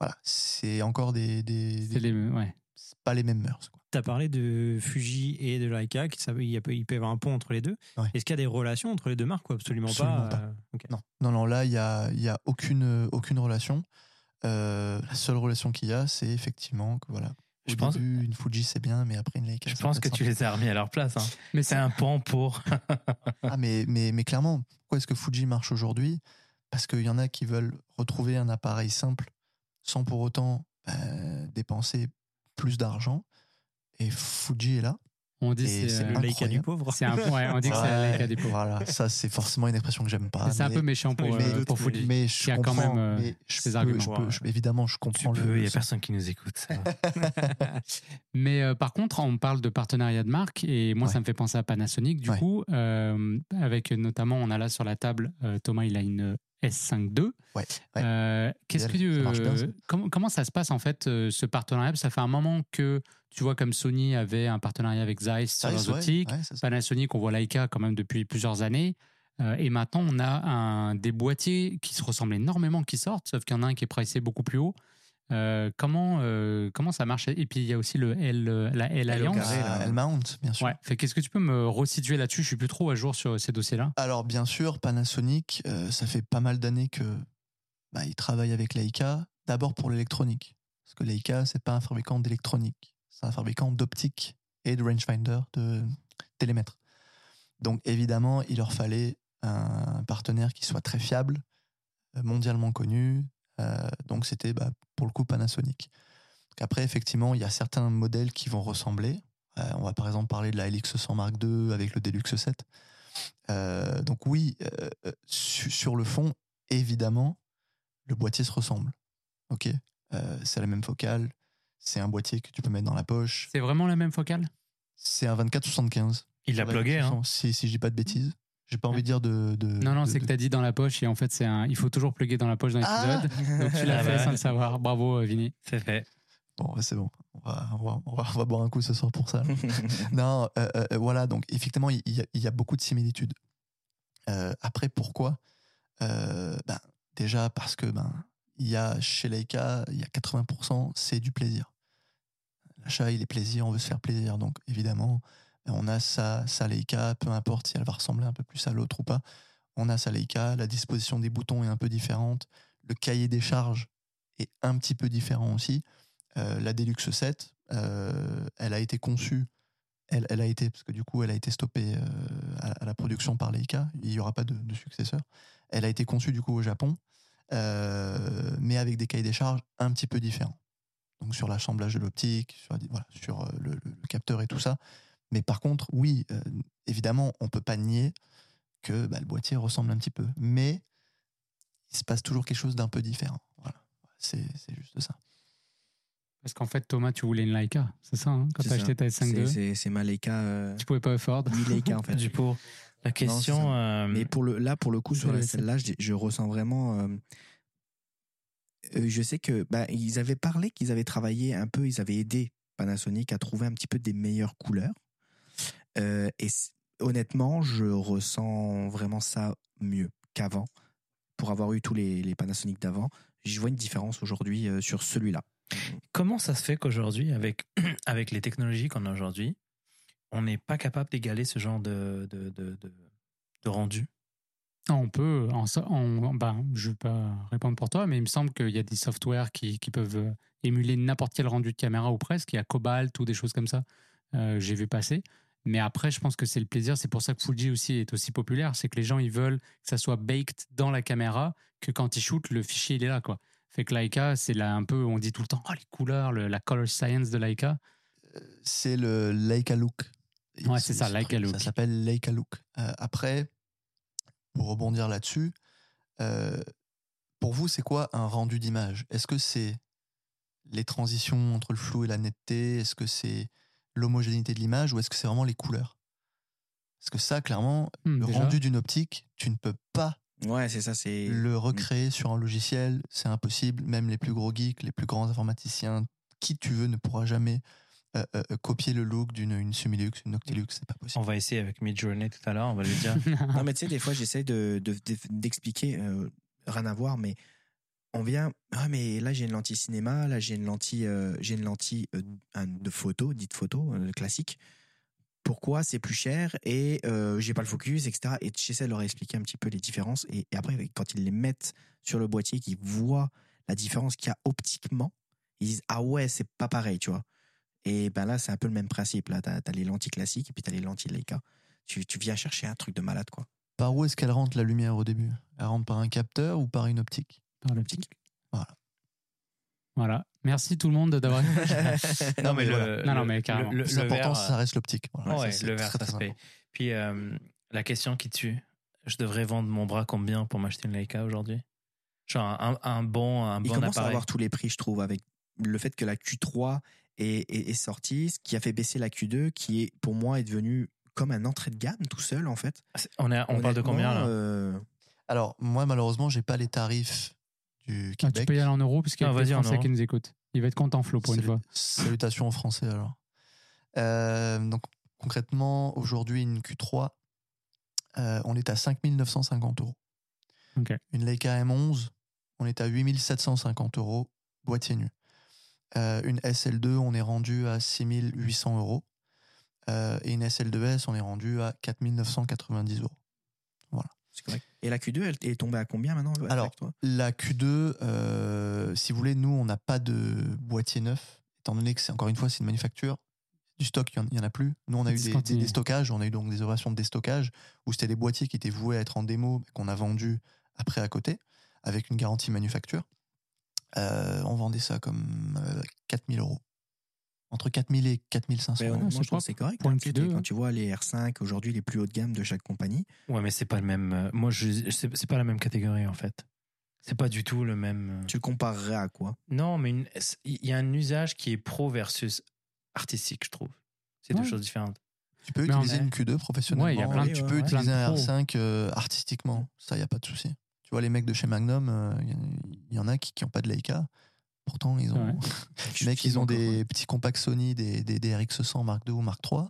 Voilà, c'est encore des. des, C'est des- les, ouais. C'est pas les mêmes mœurs. Tu as parlé de Fuji et de Leica, qui, ça, il, y a, il peut y avoir un pont entre les deux. Ouais. Est-ce qu'il y a des relations entre les deux marques ou absolument, Absolument pas, pas. euh. Non, non, non, là, il n'y a, y a aucune, euh, aucune relation. Euh, la seule relation qu'il y a, c'est effectivement que voilà. Au Je pense- début, une Fuji, c'est bien, mais après, une Leica. Je pense que tu les as remis à leur place. hein. Mais C'est un pont pour. Ah, mais, mais, mais clairement, pourquoi est-ce que Fuji marche aujourd'hui? Parce qu'il y en a qui veulent retrouver un appareil simple sans pour autant bah, dépenser plus d'argent. Et Fuji est là. on dit c'est c'est euh, Le Leica du pauvre. c'est un ouais, on dit que c'est Ouais, Leica des pauvres. Voilà, ça c'est forcément une expression que j'aime pas. c'est un peu méchant pour, mais- euh, pour Fuji. Mais je qui a quand comprends, même, euh, mais je ses peux- arguments. je peux- je- évidemment, je Tu comprends le. peux, il n'y a le personne qui nous écoute. Mais euh, par contre, on parle de partenariat de marque et moi, Ouais. ça me fait penser à Panasonic. Du Ouais. coup, euh, avec notamment, on a là sur la table, euh, Thomas, il a une S5 II. Ouais, ouais. Euh, Qu'est-ce que Ça marche bien, ça. euh, comment, comment ça se passe en fait euh, ce partenariat? Ça fait un moment que tu vois comme Sony avait un partenariat avec Zeiss sur leurs optiques. Panasonic, on voit Leica quand même depuis plusieurs années. Euh, et maintenant, on a un, des boîtiers qui se ressemblent énormément qui sortent, sauf qu'il y en a un qui est pricé beaucoup plus haut. Euh, comment, euh, comment ça marche? Et puis, il y a aussi le L, la L L Alliance. carré, Elle mount, bien sûr. Ouais. Qu'est-ce que tu peux me resituer là-dessus? Je suis plus trop à jour sur ces dossiers-là. Alors bien sûr, Panasonic, euh, ça fait pas mal d'années que bah, ils travaillent avec Leica. D'abord pour l'électronique, parce que Leica c'est pas un fabricant d'électronique, c'est un fabricant d'optique et de rangefinder, de télémètre. Donc évidemment, il leur fallait un partenaire qui soit très fiable, euh, mondialement connu. Euh, donc c'était bah, pour le coup Panasonic. Donc après, effectivement, il y a certains modèles qui vont ressembler. Euh, on va par exemple parler de la LX100 Mark II avec le Deluxe 7. Euh, donc oui, euh, su- sur le fond, évidemment, le boîtier se ressemble. Ok, Euh, c'est la même focale, c'est un boîtier que tu peux mettre dans la poche. C'est vraiment la même focale? C'est un 24-75. Il l'a plugué. Hein. LX100, Si, si je dis pas de bêtises. J'ai pas envie de dire de. de- Non, non, c'est que de- tu as dit dans la poche et en fait, c'est un... il faut toujours plugger dans la poche dans Ah l'épisode. Donc tu l'as Ah fait bah. sans le savoir. Bravo, euh, Vinny. C'est fait. Bon, c'est bon. On va, on, va, on, va, on va boire un coup ce soir pour ça. non, euh, euh, voilà, donc effectivement, il y, y a beaucoup de similitudes. Euh, après, pourquoi? Euh, ben, Déjà parce que ben, il y a chez Leica, il y a 80%, c'est du plaisir. L'achat, il est plaisir, on veut se faire plaisir. Donc évidemment, on a sa, sa Leica, peu importe si elle va ressembler un peu plus à l'autre ou pas. On a sa Leica, la disposition des boutons est un peu différente, le cahier des charges est un petit peu différent aussi. Euh, la Deluxe 7, euh, elle a été conçue, elle, a été, parce que du coup, elle a été stoppée euh, à, la production par Leica, il n'y aura pas de, successeur. Elle a été conçue du coup au Japon, mais avec des cahiers des charges un petit peu différents. Donc sur l'assemblage de l'optique, sur, le capteur et tout ça. Mais par contre, oui, euh, évidemment, on peut pas nier que bah, le boîtier ressemble un petit peu. Mais il se passe toujours quelque chose d'un peu différent. Voilà. C'est c'est juste ça. Parce qu'en fait, Thomas, tu voulais une Leica, c'est ça, hein, quand tu as acheté ta S5 C'est- II C'est c'est ma Leica. euh, Tu pouvais pas afford. mi Leica en fait. Du pour. La question. euh, Mais pour le, là, pour le coup, sur la- celle-là, je, je ressens vraiment. euh, euh, je sais que bah, ils avaient parlé qu'ils avaient travaillé un peu, ils avaient aidé Panasonic à trouver un petit peu des meilleures couleurs. Euh, et honnêtement, je ressens vraiment ça mieux qu'avant. Pour avoir eu tous les, les Panasonic d'avant, je vois une différence aujourd'hui euh, sur celui-là. Comment ça se fait qu'aujourd'hui, avec, avec les technologies qu'on a aujourd'hui, on n'est pas capable d'égaler ce genre de, de, de, de, de rendu? Ah, On peut, en, en- ben, je ne vais pas répondre pour toi, mais il me semble qu'il y a des softwares qui, qui peuvent émuler n'importe quel rendu de caméra ou presque. Il y a Cobalt ou des choses comme ça. euh, J'ai vu passer. Mais après, je pense que c'est le plaisir. C'est pour ça que Fuji aussi est aussi populaire. C'est que les gens, ils veulent que ça soit baked dans la caméra, que quand ils shootent, le fichier, il est là. Quoi. Fait que Leica, c'est là un peu, on dit tout le temps, oh, les couleurs, le- la color science de Leica. C'est le Leica Look. Ouais, c'est ça, Leica Look. Ça s'appelle Leica Look. Euh, après, pour rebondir là-dessus, euh, pour vous, c'est quoi un rendu d'image? Est-ce que c'est les transitions entre le flou et la netteté? Est-ce que c'est l'homogénéité de l'image ou est-ce que c'est vraiment les couleurs? Parce que ça, clairement, Hmm, le déjà. rendu d'une optique, tu ne peux pas Ouais, c'est ça, c'est. le recréer sur un logiciel, c'est impossible. Même les plus gros geeks, les plus grands informaticiens, qui tu veux ne pourra jamais euh, euh, copier le look d'une une Sumilux, une Noctilux, c'est pas possible. On va essayer avec Midjourney tout à l'heure, on va lui dire. Non, mais tu sais, des fois, j'essaie de, de- de- d'expliquer, euh, rien à voir, mais on vient, ah, mais là, j'ai une lentille cinéma, là, j'ai une lentille, euh, j'ai une lentille euh, de photo, dite photo, euh, classique. Pourquoi c'est plus cher et j'ai pas le focus, etc. Et j'essaie de leur expliquer un petit peu les différences. Et, après, quand ils les mettent sur le boîtier, qu'ils voient la différence qu'il y a optiquement, ils disent, ah ouais, c'est pas pareil, tu vois. Et ben là, c'est un peu le même principe. Là, t'as, t'as les lentilles classiques et puis t'as les lentilles Leica. Tu, tu viens chercher un truc de malade, quoi. Par où est-ce qu'elle rentre la lumière au début? Elle rentre par un capteur ou par une optique? Par l'optique. Voilà. Voilà. Merci tout le monde d'avoir. non, mais le, Non, mais carrément. le, Le important, ça reste l'optique. Voilà, ouais, ça, le verre, très, ça très. Puis euh, la question qui tue, je devrais vendre mon bras combien pour m'acheter une Leica aujourd'hui? Genre un, un bon, un Il bon commence à appareil. avoir tous les prix, je trouve, avec le fait que la Q3 est, est, est sortie, ce qui a fait baisser la Q2, qui est pour moi est devenue comme un entrée de gamme tout seul en fait. On, est, on parle de combien là? Euh, Alors, moi, malheureusement, j'ai pas les tarifs du Ah, tu Québec. peux y aller en euros parce qu'il y a Ah, des Français qui nous écoutent. Il va être content, Flo, pour une Salut- fois. Salutations aux Français alors. Euh, donc concrètement, aujourd'hui, une Q3, euh, on est à 5950 euros. Une Leica M11, on est à 8750 euros, boîtier nu. Euh, une SL2, on est rendu à 6800 euros. Euh, et une SL2S, on est rendu à 4990 euros. C'est correct. Et la Q2, elle est tombée à combien maintenant avec Alors, toi? La Q2, euh, si vous voulez, nous, on n'a pas de boîtier neuf, étant donné que c'est encore une fois, c'est une manufacture. Du stock, il n'y en, a plus. Nous, on a eu des, déstockages, on a eu donc des opérations de déstockage où c'était des boîtiers qui étaient voués à être en démo, mais qu'on a vendus après à côté, avec une garantie manufacture. Euh, on vendait ça comme euh, 4000 euros. Entre 4000 et 4500 Ben, euros. moi, c'est je que c'est correct. Pour hein, une tu- Q2, quand hein. tu vois les R5 aujourd'hui les plus haut de gamme de chaque compagnie, Ouais, mais c'est pas le même. euh, Moi, je, c'est pas la même catégorie en fait. C'est pas du tout le même. euh, tu le comparerais à quoi? Non, mais il y a un usage qui est pro versus artistique, je trouve. C'est deux choses différentes. Tu peux Mais utiliser une Q2 professionnellement. Ouais, y a plein de- tu peux ouais. utiliser un pros. R5 euh, artistiquement. Ça, il n'y a pas de souci. Tu vois, les mecs de chez Magnum, euh, il y en a qui n'ont pas de Leica. Pourtant, ils ont, Ouais. les mecs, ils ont des petits compacts Sony, des, des, des RX100 Mark II ou Mark III.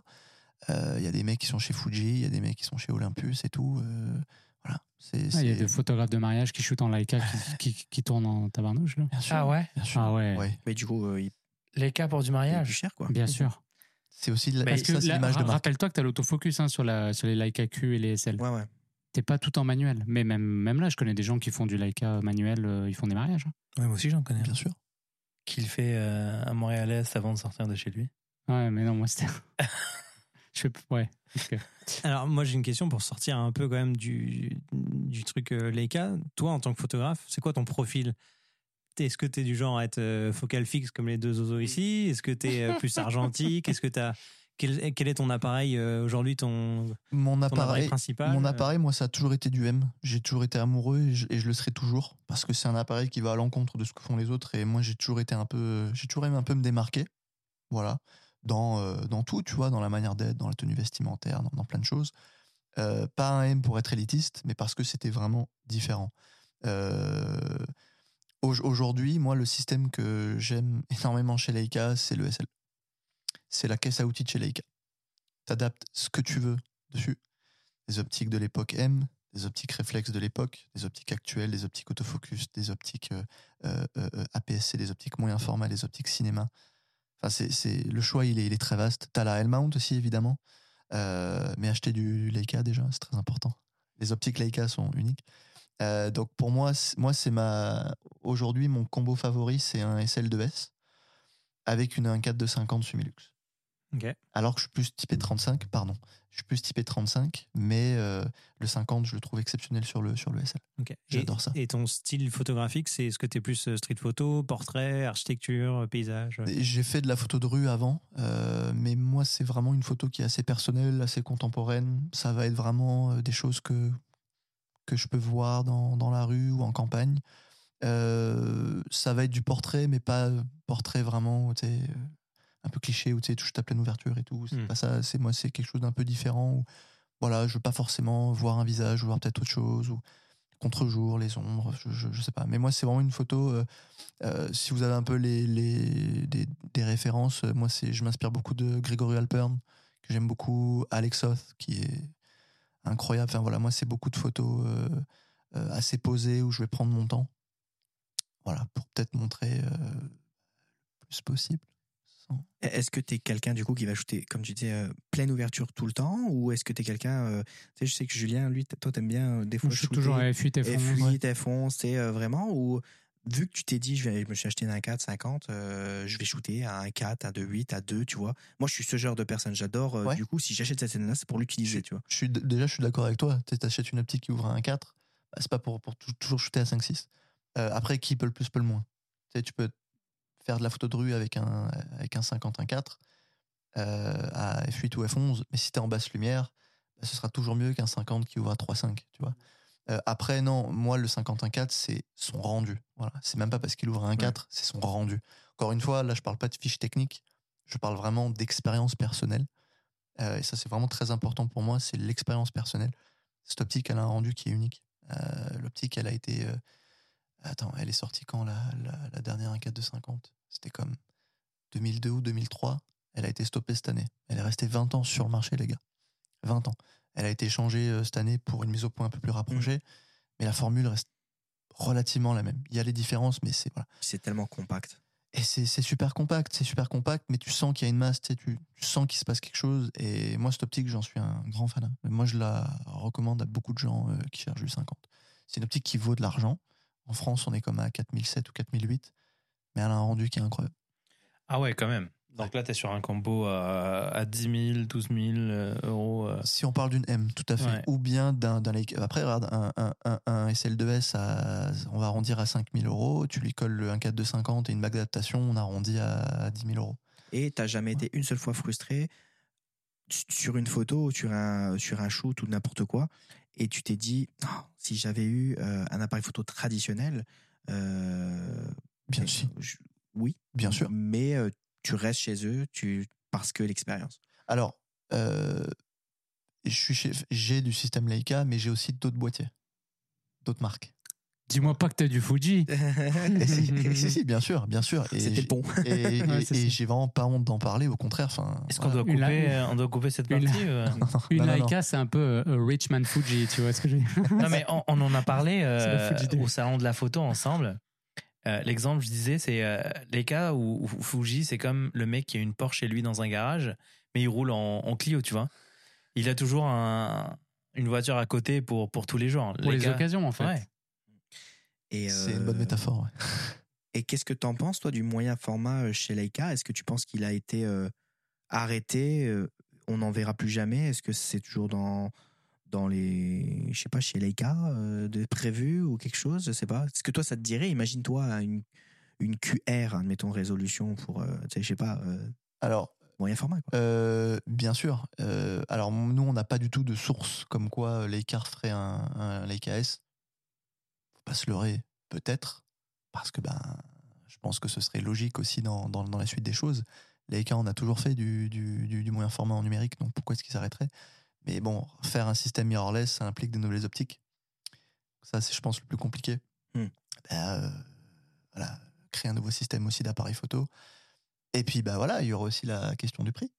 Euh, Il y a des mecs qui sont chez Fuji, il y a des mecs qui sont chez Olympus et tout. euh, voilà. C'est, Ah, Il y a des photographes de mariage qui shootent en Leica qui, qui, qui tournent en tabarnouche. Là. Bien sûr. Ah ouais Bien sûr. Ah ouais, Ouais. Mais du coup, euh, il Les cas pour du il est plus mariage cher quoi. bien sûr. C'est aussi la- Parce que l'image de rappelle-toi que tu as l'autofocus hein, sur, la, sur les Leica Q et les SL. Ouais, ouais. T'es pas tout en manuel. Mais même, même là, je connais des gens qui font du Leica manuel, euh, ils font des mariages. hein. Ouais, moi aussi j'en connais. Bien sûr. Qu'il fait euh, à Montréal-Est avant de sortir de chez lui. Ouais, mais non, moi c'était. je fais... Ouais. Alors moi j'ai une question pour sortir un peu quand même du, du truc euh, Leica. Toi en tant que photographe, c'est quoi ton profil? Est-ce que tu es du genre à être euh, focal fixe comme les deux zozos ici? Est-ce que tu es plus argentique? Est-ce que tu quel, quel est ton appareil euh, aujourd'hui ton, Mon ton appareil principal Mon euh, appareil, moi, ça a toujours été du M. J'ai toujours été amoureux et je, et je le serai toujours parce que c'est un appareil qui va à l'encontre de ce que font les autres. Et moi, j'ai toujours été un peu, j'ai toujours aimé un peu me démarquer. Voilà. Dans, euh, dans tout, tu vois, dans la manière d'être, dans la tenue vestimentaire, dans, dans plein de choses. Euh, pas un M pour être élitiste, mais parce que c'était vraiment différent. Au- Aujourd'hui, moi, le système que j'aime énormément chez Leica, c'est le SL. C'est la caisse à outils de chez Leica. Tu adaptes ce que tu veux dessus. Des optiques de l'époque M, des optiques réflexes de l'époque, des optiques actuelles, des optiques autofocus, des optiques euh, euh, euh, APS-C, des optiques moyen format, des optiques cinéma. Enfin, c'est, le choix, il est, très vaste. Tu as la L-mount aussi, évidemment. Mais acheter du Leica, déjà, c'est très important. Les optiques Leica sont uniques. Donc, pour moi, moi, c'est ma. Aujourd'hui, mon combo favori, c'est un SL2S avec une 1.4 de 50 Sumilux. Alors que je suis plus typé 35, pardon. Je suis plus typé 35, mais euh, le 50, je le trouve exceptionnel sur le, sur le SL. J'adore ça. Et ton style photographique, c'est est-ce que tu es plus euh, street photo, portrait, architecture, paysage? J'ai fait de la photo de rue avant, euh, mais moi, c'est vraiment une photo qui est assez personnelle, assez contemporaine. Ça va être vraiment des choses que, que je peux voir dans, dans la rue ou en campagne. Euh, ça va être du portrait, mais pas portrait vraiment, tu sais, un peu cliché où tu sais, tu à pleine ouverture et tout. C'est Mm. pas ça. C'est moi, c'est quelque chose d'un peu différent. Où, voilà, je veux pas forcément voir un visage, ou voir peut-être autre chose ou contre-jour, les ombres, je, je, je sais pas. Mais moi, c'est vraiment une photo. euh, euh, si vous avez un peu les, les des, des références, euh, moi, c'est, je m'inspire beaucoup de Gregory Alpern, que j'aime beaucoup, Alex Hoth, qui est incroyable. Enfin voilà, moi, c'est beaucoup de photos assez posées où je vais prendre mon temps. Voilà, pour peut-être montrer le plus possible. Sans- Est-ce que tu es quelqu'un du coup qui va shooter, comme tu disais, euh, pleine ouverture tout le temps Ou est-ce que tu es quelqu'un. euh, tu sais, je sais que Julien, lui, toi, t'aimes bien euh, des fois Je suis shooter toujours à F8 F11. F8, F11, c'est euh, vraiment Ou vu que tu t'es dit, je, vais, je me suis acheté un 4, 50, euh, je vais shooter à un 4, à 2, 8, à 2, tu vois Moi, je suis ce genre de personne. J'adore. euh, Ouais. Du coup, si j'achète cette scène-là, c'est pour l'utiliser, tu vois. Je suis, d- déjà, je suis d'accord avec toi. Tu achètes une optique qui ouvre à 1.4, bah, c'est pas pour, pour tou- toujours shooter à 5.6. Euh, après, qui peut le plus, peut le moins. Tu sais, tu peux faire de la photo de rue avec un, avec un 50 1.4 euh, à F8 ou F11, mais si tu es en basse lumière, bah, ce sera toujours mieux qu'un 50 qui ouvre à 3.5, tu vois. Euh, après, non, moi, le 50 1.4, c'est son rendu. Voilà. C'est même pas parce qu'il ouvre à 1.4, c'est son rendu. Encore une fois, là, je parle pas de fiche technique, je parle vraiment d'expérience personnelle. Euh, et ça, c'est vraiment très important pour moi, c'est l'expérience personnelle. Cette optique, elle a un rendu qui est unique. Euh, L'optique, elle a été. Attends, elle est sortie quand la, la, la dernière 1.4 de 50 C'était comme 2002 ou 2003. Elle a été stoppée cette année. Elle est restée 20 ans sur le marché, les gars. 20 ans. Elle a été changée euh, cette année pour une mise au point un peu plus rapprochée. Mais la formule reste relativement la même. Il y a les différences, mais c'est voilà. C'est tellement compact. Et c'est super compact, c'est super compact, mais tu sens qu'il y a une masse, tu sens qu'il se passe quelque chose. Et moi, cette optique, j'en suis un grand fan. hein. Moi, je la recommande à beaucoup de gens euh, qui cherchent du 50. C'est une optique qui vaut de l'argent. En France, on est comme à 4007 ou 4008, mais elle a un rendu qui est incroyable. Ah ouais, quand même. Donc là, tu es sur un combo à, à 10 000, 12 000 euh, euros. euh. Si on parle d'une M, tout à fait. Ouais. Ou bien d'un. Après, regarde, un, un, un, un SL2S, à, on va arrondir à 5000 euros. Tu lui colles le 1.4 de 50 et une bague d'adaptation, on arrondit à 10 000 euros. Et t'as jamais été une seule fois frustré sur une photo ou sur un, sur un shoot ou n'importe quoi, et tu t'es dit, Ah, si j'avais eu euh, un appareil photo traditionnel, euh, Bien sûr. je- oui, Bien sûr. mais euh, tu restes chez eux tu, parce que l'expérience. Alors, euh, je suis chez- j'ai du système Leica, mais j'ai aussi d'autres boîtiers, d'autres marques. Dis-moi pas que t'as du Fuji. Et si, si, si, bien sûr, bien sûr. Et C'était pont. Et, Ouais, j'ai vraiment pas honte d'en parler, au contraire. Enfin, Est-ce qu'on voilà. doit, couper, la- euh, on doit couper cette Une partie euh? Une Non, non, non. Leica, c'est un peu euh, Richman Fuji, tu vois ce que je veux dire? Non, mais on, on en a parlé euh, au salon de la photo ensemble. Euh, L'exemple, je disais, c'est euh, Leica ou, ou Fuji, c'est comme le mec qui a une Porsche chez lui dans un garage, mais il roule en, en Clio, tu vois. Il a toujours un- une voiture à côté pour, pour tous les jours. Pour les occasions, en fait. Ouais. Et, C'est une euh, bonne métaphore. ouais. Et qu'est-ce que tu en penses, toi, du moyen format euh, chez Leica Est-ce que tu penses qu'il a été euh, arrêté euh, On n'en verra plus jamais? Est-ce que c'est toujours dans, dans les. Je sais pas, chez Leica, euh, de prévu ou quelque chose Je sais pas. Est-ce que toi, ça te dirait Imagine-toi une, une QR, admettons, résolution pour, euh, tu sais, je sais pas, euh, Alors, moyen format, quoi. Euh, bien sûr. Alors, nous, on n'a pas du tout de source comme quoi Leica ferait un, un Leica S. Faut pas se leurrer, peut-être, parce que ben, je pense que ce serait logique aussi dans, dans, dans la suite des choses. Leica, on a toujours fait du, du, du, du moyen format en numérique, donc pourquoi est-ce qu'ils s'arrêteraient Mais bon, faire un système mirrorless, ça implique de nouvelles optiques. Ça, c'est, je pense, le plus compliqué. Hmm. Ben, euh, voilà, créer un nouveau système aussi d'appareil photo. Et puis, bah voilà, il y aura aussi la question du prix.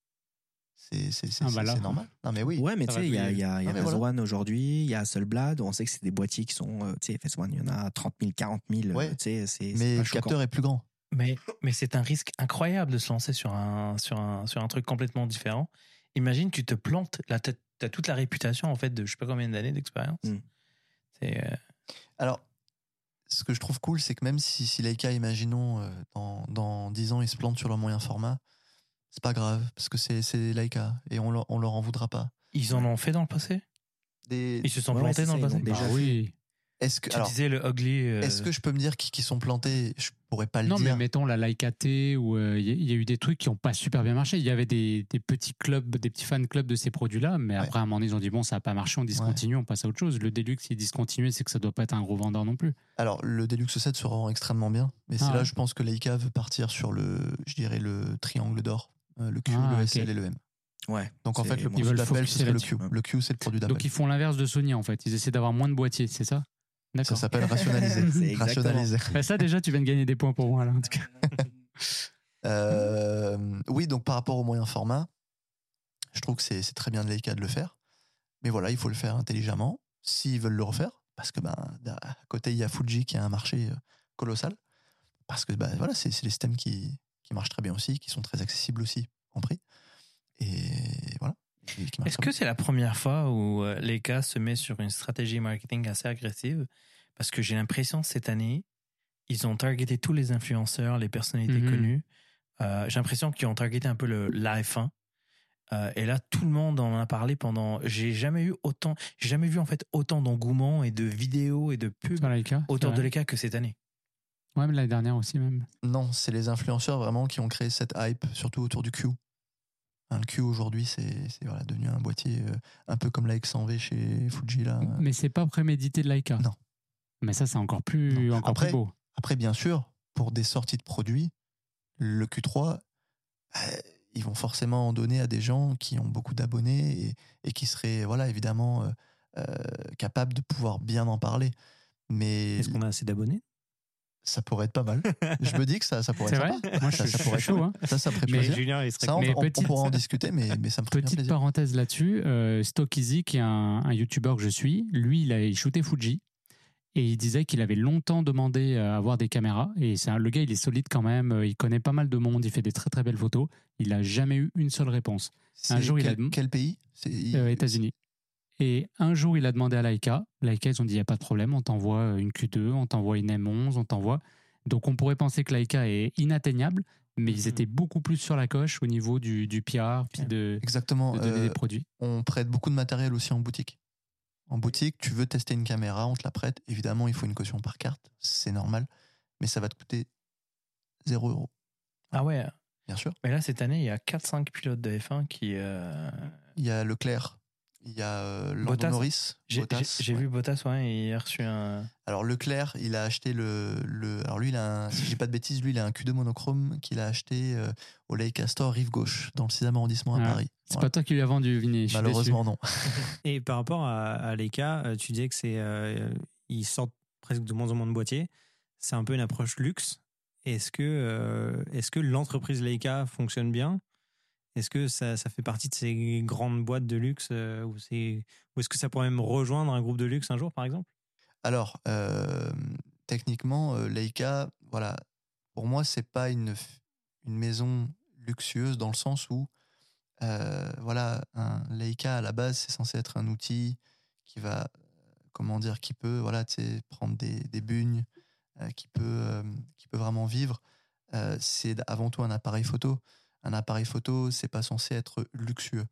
C'est, c'est, c'est, Ah, bah c'est normal. Non, mais oui. Ouais, mais tu sais, il y a, y a, il y a Non, mais Phase voilà. One aujourd'hui, il y a Hasselblad. On sait que c'est des boîtiers qui sont, euh, tu sais, Phase One, il y en a 30 000, 40 000. Ouais. Tu sais, c'est, c'est mais le choquant. capteur est plus grand. Mais, mais c'est un risque incroyable de se lancer sur un, sur un, sur un truc complètement différent. Imagine, tu te plantes, là, t'as as toute la réputation, en fait, de je sais pas combien d'années d'expérience. Mm. C'est, euh, Alors, ce que je trouve cool, c'est que même si, si Leica, imaginons, euh, dans, dans 10 ans, ils se plantent sur leur moyen format, c'est pas grave, parce que c'est, c'est Leica, et on leur, on leur en voudra pas. ils en ont fait dans le passé? Des... Ils se sont Ouais, plantés dans le passé? Ah fait. oui. Est-ce que, Tu alors, disais le ugly. euh, est-ce que je peux me dire qu'ils qu'ils sont plantés? Je pourrais pas le Non, mais dire. mettons la Leica T où euh, il y, a- il y a eu des trucs qui n'ont pas super bien marché. Il y avait des, des petits clubs, des petits fan clubs de ces produits-là, mais Ouais. après, à un moment donné, ils ont dit bon, ça n'a pas marché, on discontinue, on passe à autre chose. Le Deluxe, s'il discontinue, c'est que ça doit pas être un gros vendeur non plus. Alors, le Deluxe 7 se rend extrêmement bien, mais c'est Ah là, je pense que Leica veut partir sur le, je dirais, le triangle d'or, euh, le Q, Ah, le. SL et le M. Ouais. Donc en fait, le produit veulent d'appel, c'est le. Q. Le Q, c'est le produit d'appel. Donc ils font l'inverse de Sony en fait. Ils essaient d'avoir moins de boîtiers, c'est ça? Ça s'appelle rationaliser. Rationaliser. Bah, ça déjà, tu viens de gagner des points pour moi là. En tout cas. Euh, oui, donc par rapport au moyen format, je trouve que c'est très bien de Leica de le faire. Mais voilà, il faut le faire intelligemment s'ils veulent le refaire. Parce que ben, à côté, il y a Fuji qui a un marché euh, colossal. Parce que ben, voilà, c'est des systèmes qui, qui marchent très bien aussi, qui sont très accessibles aussi en prix. Et voilà. Est-ce que c'est la première fois où euh, Leica se met sur une stratégie marketing assez agressive? Parce que j'ai l'impression cette année, ils ont targeté tous les influenceurs, les personnalités Mhm. connues. Euh, j'ai l'impression qu'ils ont targeté un peu le l'AF1. Euh, et là, tout le monde en a parlé pendant. J'ai jamais eu autant. J'ai jamais vu en fait autant d'engouement et de vidéos et de pubs autour de. Leica que cette année. Ouais, mais l'année dernière aussi même. Non, c'est les influenceurs vraiment qui ont créé cette hype, surtout autour du Q. Le Q aujourd'hui, c'est c'est, voilà, devenu un boîtier euh, un peu comme la X100V chez Fuji. Là. Mais c'est pas prémédité de Leica. Non. Mais ça, c'est encore plus, Non. encore Après- plus beau. Après, bien sûr, pour des sorties de produits, le Q3, euh, ils vont forcément en donner à des gens qui ont beaucoup d'abonnés et, et qui seraient, voilà, évidemment, euh, euh, capables de pouvoir bien en parler. Mais Est-ce qu'on a assez d'abonnés? Ça pourrait être pas mal. Je me dis que ça, ça pourrait C'est être vrai. Moi, je Ça, suis ça pourrait être chaud. hein. Ça, ça ferait Mais. Julien, il serait Ça, on, Mais on- on petite- pourra en discuter, mais, mais ça me ferait bien Petite plaisir. parenthèse là-dessus, euh, qui est un, un YouTuber que je suis, lui, il a shooté Fuji et il disait qu'il avait longtemps demandé à avoir des caméras. Et c'est un- le gars, il est solide quand même, euh, il connaît pas mal de monde, il fait des très très belles photos. Il n'a jamais eu une seule réponse. un jour, il a quel, pays? Euh, États-Unis. Et un jour, il a demandé à Leica. Leica, ils ont dit il n'y a pas de problème, on t'envoie une Q2, on t'envoie une M11, on t'envoie. Donc on pourrait penser que Leica est inatteignable, mais ils Mhm. étaient beaucoup plus sur la coche au niveau du, du PR, puis de, Exactement. de donner euh, des produits. on prête beaucoup de matériel aussi en boutique. En boutique, tu veux tester une caméra, on te la prête. Évidemment, il faut une caution par carte, c'est normal, mais ça va te coûter 0 euros, Ah ouais. bien sûr. Mais là, cette année, il y a 4-5 pilotes de F1 qui. euh, Il y a Leclerc, il y a euh, Lando Bottas. Norris. J'ai j'ai- j'ai ouais. vu Bottas, ouais, et il a reçu un. Alors Leclerc, il a acheté le, le alors lui, il a un, si je dis pas de bêtises, lui, il a un Q2 monochrome qu'il a acheté euh, au Leica Store rive gauche, dans le 6e arrondissement à Ah, Paris. C'est Voilà. pas toi qui lui as vendu, Vinny. Malheureusement, non. Et par rapport à, à Leica, euh, tu disais que c'est euh, ils sortent presque de moins en moins de boîtiers. C'est un peu une approche luxe. Est-ce que euh, est-ce que l'entreprise Leica fonctionne bien Est-ce que ça, ça fait partie de ces grandes boîtes de luxe euh, ou est-ce que ça pourrait même rejoindre un groupe de luxe un jour par exemple? Alors, techniquement, euh, Leica, voilà, pour moi, c'est pas une, une maison luxueuse dans le sens où, euh, voilà, un Leica à la base, c'est censé être un outil qui va, comment dire, qui peut, voilà, prendre des, des bugnes, euh, qui peut, qui peut vraiment vivre. C'est avant tout un appareil photo. Un appareil photo, c'est pas censé être luxueux.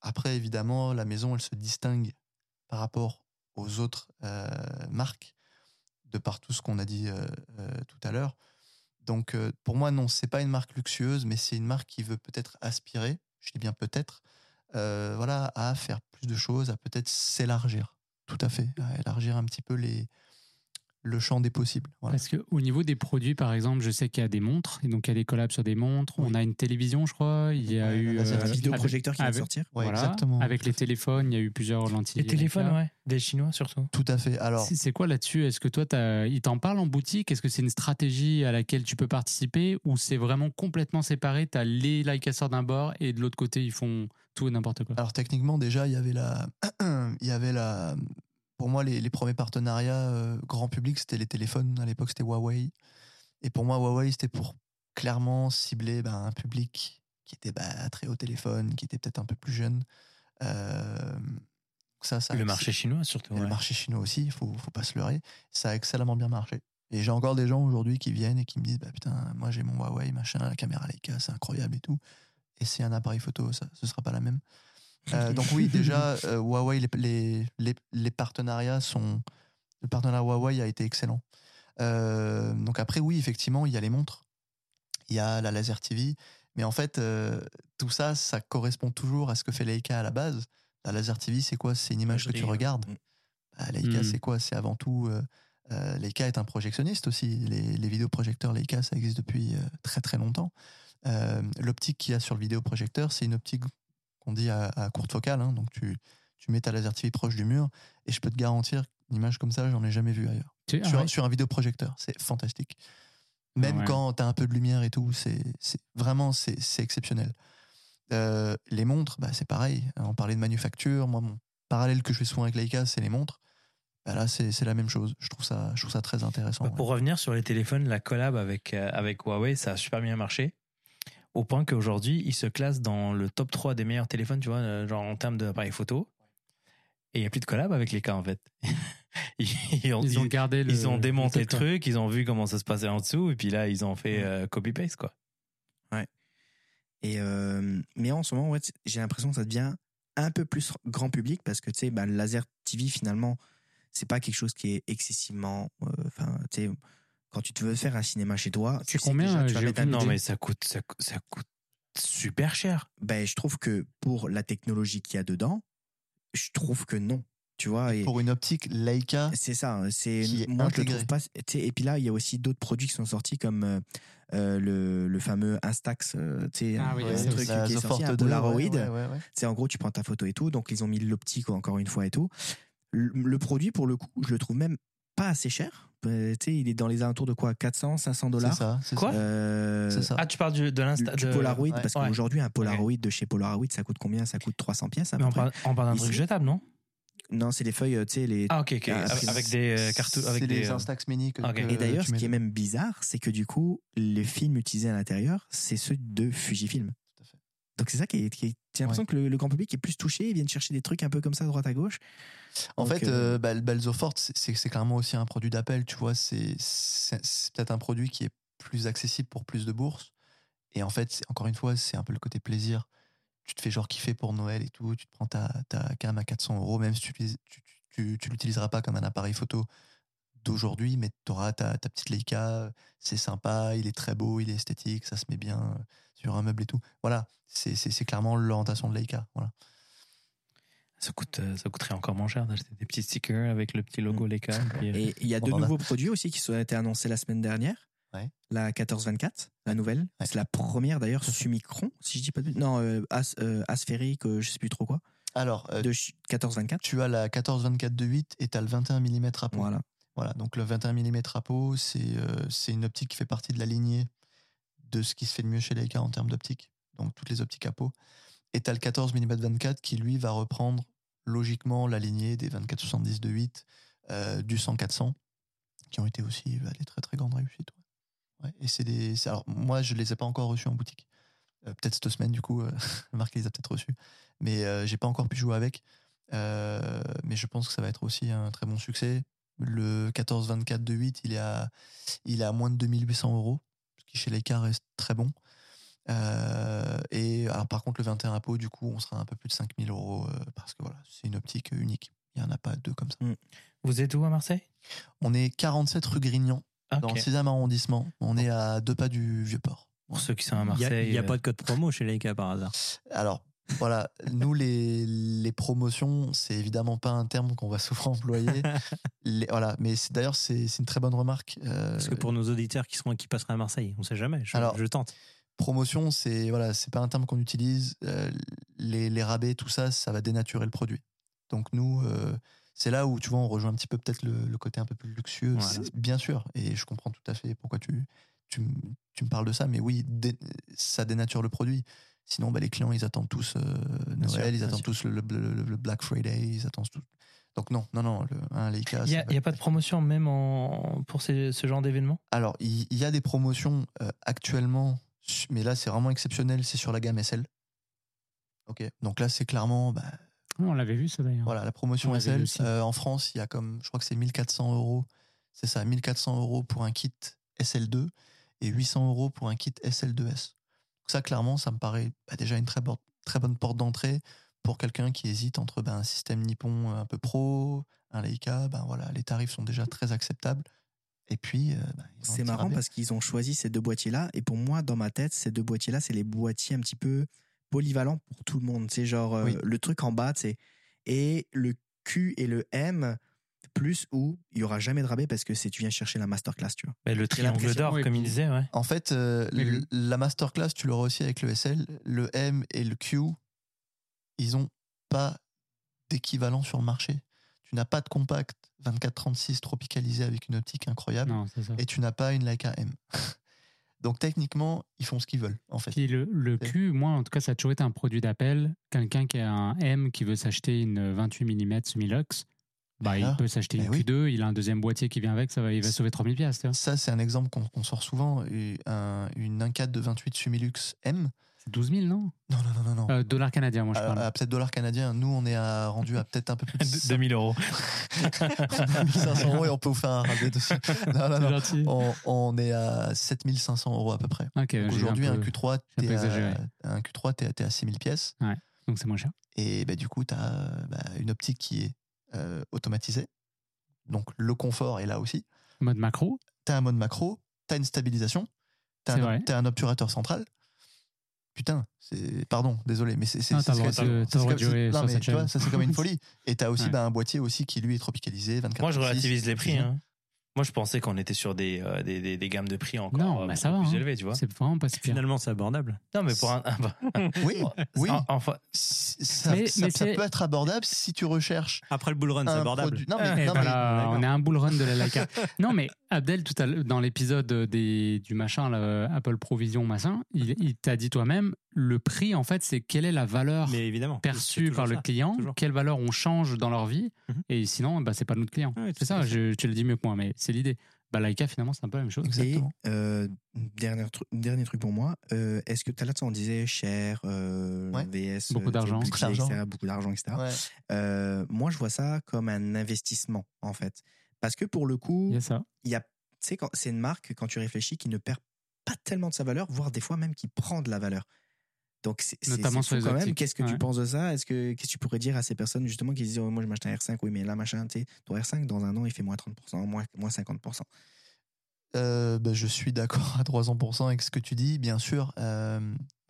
Après, évidemment, la maison, elle se distingue par rapport aux autres euh, marques, de par tout ce qu'on a dit euh, euh, tout à l'heure. Donc, pour moi, non, c'est pas une marque luxueuse, mais c'est une marque qui veut peut-être aspirer, je dis bien peut-être, voilà, à faire plus de choses, à peut-être s'élargir. Tout à fait, à élargir un petit peu les, le champ des possibles. Voilà. Parce qu'au niveau des produits, par exemple, je sais qu'il y a des montres, et donc il y a des collabs sur des montres. On a une télévision, je crois. Il y a Ouais, eu laser euh, vidéoprojecteur qui va avec- sortir. Ouais, voilà. exactement. Avec les téléphones, il y a eu plusieurs lentilles. Les téléphones, ouais. Des Chinois surtout. Tout à fait. Alors, C'est quoi là-dessus? Est-ce que toi, t'as- ils t'en parlent en boutique? Est-ce que c'est une stratégie à laquelle tu peux participer? Ou c'est vraiment complètement séparé? Tu as les Leica sortent d'un bord et de l'autre côté, ils font tout et n'importe quoi? Alors techniquement déjà il y avait la, il y avait la, pour moi les, les premiers partenariats euh, grand public c'était les téléphones. À l'époque c'était Huawei. Et pour moi Huawei c'était pour clairement cibler ben, un public qui était bah, très haut téléphone qui était peut-être un peu plus jeune. Euh, ça ça Le marché chinois surtout. le marché chinois aussi il faut faut pas se leurrer. Ça a excellemment bien marché. Et j'ai encore des gens aujourd'hui qui viennent et qui me disent bah putain moi j'ai mon Huawei machin la caméra Leica c'est incroyable et tout. Et c'est un appareil photo ça ce sera pas la même euh, donc oui, déjà, euh, Huawei, les, les, les, les partenariats sont... Le partenariat Huawei a été excellent. Euh, donc après, oui, effectivement, il y a les montres, il y a la Laser TV, mais en fait, tout ça, ça correspond toujours à ce que fait Leica à la base. La Laser TV, c'est quoi? C'est une image que tu regardes? mm. Bah, Leica, Mm. c'est quoi? C'est avant tout... Leica est un projectionniste aussi. Les, les vidéoprojecteurs Leica, ça existe depuis très très longtemps. Euh, L'optique qu'il y a sur le vidéoprojecteur, c'est une optique qu'on dit à, à courte focale. hein. donc tu, tu mets ta laser TV proche du mur et je peux te garantir une image comme ça, j'en ai jamais vu ailleurs. Tu- ah sur, ouais. sur un vidéoprojecteur, c'est fantastique. Même Ah ouais. quand tu as un peu de lumière et tout, c'est vraiment c'est exceptionnel. Euh, les montres, bah, c'est pareil. On parlait de manufacture. Moi, mon parallèle que je fais souvent avec Leica, c'est les montres. Bah, là, c'est la même chose. Je trouve ça, je trouve ça très intéressant. Bah, ouais. Pour revenir sur les téléphones, la collab avec, euh, avec Huawei, ça a super bien marché. Au point qu'aujourd'hui, ils se classent dans le top 3 des meilleurs téléphones, tu vois, euh, genre en termes d'appareils photo. Et il n'y a plus de collab avec les cas, en fait. ils, ils ont, Ils ont gardé le. ils ont démonté le truc, ils ont vu comment ça se passait en dessous, et puis là, ils ont fait Ouais. euh, copy-paste, quoi. Et euh, mais en ce moment, ouais, j'ai l'impression que ça devient un peu plus grand public parce que tu sais, bah, le laser TV finalement, c'est pas quelque chose qui est excessivement. euh, Enfin, tu sais, quand tu te veux faire un cinéma chez toi, C'est tu sais combien, déjà, tu vas Non, mais ça coûte, ça, coûte- ça coûte super cher. Ben, je trouve que pour la technologie qu'il y a dedans, je trouve que non. Tu vois, et Pour une optique Leica, c'est ça. hein, C'est moi je le intégré. trouve pas. Et puis là, il y a aussi d'autres produits qui sont sortis comme euh, euh, le, le fameux Instax. euh, tu sais, Ah oui, un ça truc qui est The sorti, un 2, Polaroid. ouais, ouais, ouais, ouais. C'est en gros, tu prends ta photo et tout. Donc, ils ont mis l'optique encore une fois et tout. Le, le produit, pour le coup, je le trouve même pas assez cher. Euh, tu sais, il est dans les alentours de quoi 400, 500 C'est dollars? Ça. c'est Quoi? ça. Euh, C'est ça. Ah, tu parles du, de l'insta. du de- Polaroid, ouais, parce ouais. qu'aujourd'hui, un Polaroid de chez Polaroid, ça coûte combien? Ça coûte 300 pièces à Mais peu on près parle, on parle d'un truc jetable, non? Non, c'est les feuilles, euh, tu sais, les. Ah, ok, ok. Avec, avec des euh, cartouches. Avec c'est des, les euh, Instax Mini que, ok. que Et d'ailleurs, ce qui est même bizarre, c'est que du coup, les films utilisés à l'intérieur, c'est ceux de Fujifilm. Donc c'est ça qui est. qui est- J'ai l'impression que le, le grand public est plus touché, ils viennent chercher des trucs un peu comme ça, droite à gauche. En Donc, fait, euh, euh, bah, le Balzo Forte, c'est- clairement aussi un produit d'appel, tu vois. C'est peut-être un produit qui est plus accessible pour plus de bourses. Et en fait, encore une fois, c'est un peu le côté plaisir. Tu te fais genre kiffer pour Noël et tout. Tu te prends ta, ta cam à 400 euros, même si tu tu, tu, tu l'utiliseras pas comme un appareil photo d'aujourd'hui, mais tu auras ta, ta petite Leica. C'est sympa, il est très beau, il est esthétique, ça se met bien euh, sur un meuble et tout. Voilà, c'est clairement l'orientation de Leica. Voilà. Ça, coûte, euh, ça coûterait encore moins cher d'acheter des petits stickers avec le petit logo Leica. et puis, euh, Et il y a a. nouveaux produits aussi qui ont été annoncés la semaine dernière. Ouais. La 1424, la nouvelle. Ouais. C'est la première d'ailleurs Summicron, si je dis pas de Non, euh, as, euh, asphérique, euh, je sais plus trop quoi. Alors, euh, De ch- 1424. tu as la 14-24 de 8 et tu as le 21 mm à peau. Voilà. Voilà, donc le 21 mm à peau, c'est euh, c'est une optique qui fait partie de la lignée de ce qui se fait le mieux chez Leica en termes d'optique. Donc toutes les optiques à peau. Et tu as le 14 mm 24 qui lui va reprendre logiquement la lignée des 24-70 de 8, euh, du 100-400, qui ont été aussi bah, des très très grandes réussites. et c'est des. Alors moi, je les ai pas encore reçus en boutique. Euh, peut-être cette semaine, du coup, Marc les a peut-être reçus. Mais j'ai pas encore pu jouer avec. Mais je pense que ça va être aussi un très bon succès. Le 14-24 de 8, il est à, il est à moins de 2800 euros, ce qui chez Leica reste très bon. Euh, et alors, par contre, le 21 à peau, du coup, on sera un peu plus de 5000 euros euh, parce que voilà, c'est une optique unique. Il n'y en a pas deux comme ça. Vous êtes où à Marseille? On est 47 rue Grignan, Ah, dans le 6e arrondissement. On est à deux pas du Vieux-Port. Pour ceux qui sont à Il n'y a, Marseille. il y a euh, pas de code promo chez Leica par hasard? Alors, voilà, nous les, les promotions, c'est évidemment pas un terme qu'on va souvent employer. Les- voilà, mais c'est- d'ailleurs c'est c'est une très bonne remarque. Euh, Parce que pour nos auditeurs qui, seront, qui passeraient à Marseille, on sait jamais. Je, Alors- je tente. promotion, c'est voilà, c'est pas un terme qu'on utilise. Euh, les, les rabais, tout ça, ça va dénaturer le produit. Donc nous, euh, c'est là où tu vois, on rejoint un petit peu peut-être le, le côté un peu plus luxueux. Voilà. Bien sûr, et je comprends tout à fait pourquoi tu tu, tu me parles de ça, mais oui, dé- ça dénature le produit. Sinon, bah, les clients, ils attendent tous euh, Noël, sûr, ils attendent tous le, le- le- le Black Friday, ils attendent tous. Donc non, non, non, le, un Leica. Il n'y a, pas de promotion même en, pour ces- ce genre d'événement Alors, il y, a des promotions euh, actuellement, mais là, c'est vraiment exceptionnel, c'est sur la gamme SL. Ok. Donc là, c'est clairement, bah, Oh, on l'avait vu ça d'ailleurs. voilà, la promotion On SL. Euh, en France, il y a comme, je crois que c'est 1400 euros. C'est ça, 1400 euros pour un kit SL2 et 800 euros pour un kit SL2S. Ça, clairement, ça me paraît bah, déjà une très, bo- très bonne porte d'entrée pour quelqu'un qui hésite entre ben, un système Nippon un peu pro, un Leica. Ben voilà, les tarifs sont déjà très acceptables. Et puis, euh, ben, C'est marrant parce qu'ils ont choisi ces deux boîtiers-là. Et pour moi, dans ma tête, ces deux boîtiers-là, c'est les boîtiers un petit peu polyvalents pour tout le monde. C'est genre euh, le truc en bas, c'est et le Q et le M plus où il y aura jamais de rabais parce que c'est tu viens chercher la masterclass, tu vois. Mais Le triangle d'or, comme il disait, ouais. En fait, euh, le- la masterclass, tu l'auras aussi avec le SL. Le M et le Q, ils ont pas d'équivalent sur le marché. Tu n'as pas de compact 24-36 tropicalisé avec une optique incroyable Non, c'est ça. et tu n'as pas une Leica M. Donc techniquement, ils font ce qu'ils veulent, en fait. Puis le, Q, moi en tout cas, ça a toujours été un produit d'appel. Quelqu'un qui a un M qui veut s'acheter une 28 mm semi-lux, bah, il là, peut s'acheter ben une oui. Q2, il a un deuxième boîtier qui vient avec, ça va, il va sauver 3000 pièces. Ça, c'est un exemple qu'on sort souvent. Un, une 1.4 de 28 Sumilux M. C'est 12 000, non? Non, non, non, non. non. euh, Dollars canadiens, moi je À- parle. à peut-être dollars canadiens. Nous, on est à- rendu à peut-être un peu plus de 2000 euros. 1500 euros et on peut vous faire un rabais dessus. Non, non, non. gentil. On, on est à 7500 euros à peu près. Ok, j'ai Donc eu Aujourd'hui, un un, peu- Q3, j'ai un t'es à, un Q3, t'es, t'es à 6000 pièces. donc c'est moins cher. Et bah, du coup, tu as une optique qui est euh, automatisée. Donc le confort est là aussi. Mode macro, Tu as un mode macro, tu as une stabilisation, tu C'est as, vrai. un obturateur central. Putain, c'est pardon, désolé, mais c'est c'est Ah, t'as t'as ça c'est comme une folie. Et tu as aussi Ouais. bah, un boîtier aussi qui lui est tropicalisé 24 Moi, je 36, relativise les prix. c'est- hein. Moi, je pensais qu'on était sur des, euh, des, des, des gammes de prix encore Non, euh, bah, ça beaucoup va, plus hein. élevées, tu vois. c'est vraiment pas si pire. Finalement, c'est abordable. Non, mais pour un. Oui, oui. en- enfin, Ça, Mais- ça- mais ça c'est- peut être abordable si tu recherches Après le bull run, c'est abordable. produit. Non, mais, Eh non, ben mais- on est un bull run de la Leica. non, mais Abdel, tout à l'heure, dans l'épisode des, du machin, là, Apple Provision, machin, il, il t'a dit toi-même, le prix, en fait, c'est quelle est la valeur Mais évidemment. c'est perçue par le client, toujours. quelle valeur on change dans leur vie, Mhm. et sinon, bah, c'est pas notre client. Ouais, tout c'est ça, je, tu le dis mieux que moi, mais c'est l'idée. Bah, Leica, finalement, c'est un peu la même chose. Exactement. Et euh, dernier, truc, dernier truc pour moi, euh, est-ce que tout à l'heure, on disait cher, euh, Ouais. VS, Beaucoup euh, d'argent. Beaucoup d'argent. etc., beaucoup d'argent, etc. Ouais. Euh, moi, je vois ça comme un investissement, en fait. Parce que pour le coup, Il y a tu sais, c'est une marque, quand tu réfléchis, qui ne perd pas tellement de sa valeur, voire des fois même qui prend de la valeur. Donc, c'est Notamment sur les quand même. Qu'est-ce que tu penses de ça? Est-ce que qu'est-ce que tu pourrais dire à ces personnes justement qui disent oh, moi je m'achète un R5, oui mais là machin, tu sais, ton R5 dans un an il fait moins 30%, moins, moins 50%. Euh, bah, je suis d'accord à 300% avec ce que tu dis. Bien sûr, euh,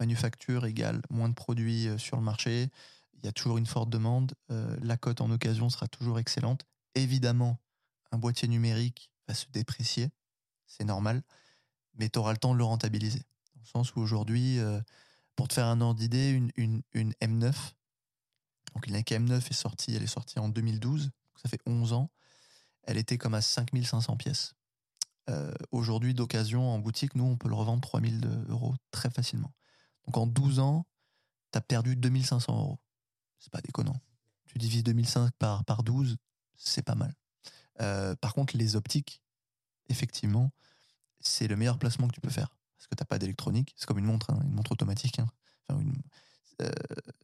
manufacture égale moins de produits euh, sur le marché. Il y a toujours une forte demande. Euh, la cote en occasion sera toujours excellente. Évidemment, un boîtier numérique va se déprécier. C'est normal. Mais tu auras le temps de le rentabiliser. Dans le sens où aujourd'hui, euh, pour te faire un ordre d'idée, une, une, une M9, donc une Leica M9 est sortie, elle est sortie en 2012, donc ça fait 11 ans. Elle était comme à 5500 pièces. Euh, aujourd'hui d'occasion en boutique, nous, on peut le revendre 3000 euros très facilement. Donc en 12 ans, tu as perdu 2500 euros. C'est pas déconnant. Tu divises 2005 par, par 12, c'est pas mal. Euh, par contre, les optiques, effectivement, c'est le meilleur placement que tu peux faire. Parce que t'as pas d'électronique. C'est comme une montre, hein, une montre automatique. hein. Enfin, euh,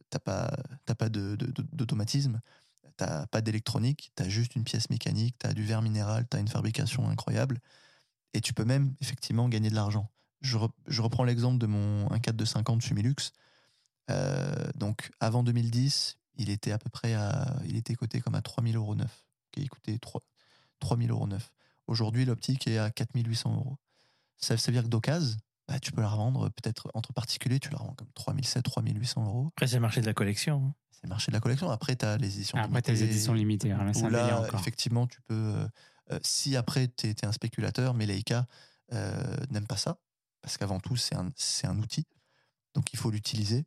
t'as pas, t'as pas d'automatisme. T'as pas d'électronique. T'as juste une pièce mécanique. T'as du verre minéral. T'as une fabrication incroyable. Et tu peux même effectivement gagner de l'argent. Je, re- je reprends l'exemple de mon 1.4 de 50 Sumilux. Euh, donc avant 2010, il était à peu près à, il était coté comme à 3000 euros neuf. Il coûtait 3, 3000 euros neuf. Aujourd'hui, l'optique est à 4800 euros. Ça, ça veut dire que d'occasion, bah, tu peux la revendre peut-être entre particuliers, tu la revends comme 3700, 3800 euros. Après, c'est le marché de la collection. hein. C'est le marché de la collection. Après, tu as les éditions Après, t'as les limitées, éditions limitées. Alors là, où là, encore. effectivement, tu peux. euh, euh, si après, tu es, un spéculateur, mais Leica euh, n'aime pas ça, parce qu'avant tout, c'est un, c'est un outil. Donc, il faut l'utiliser.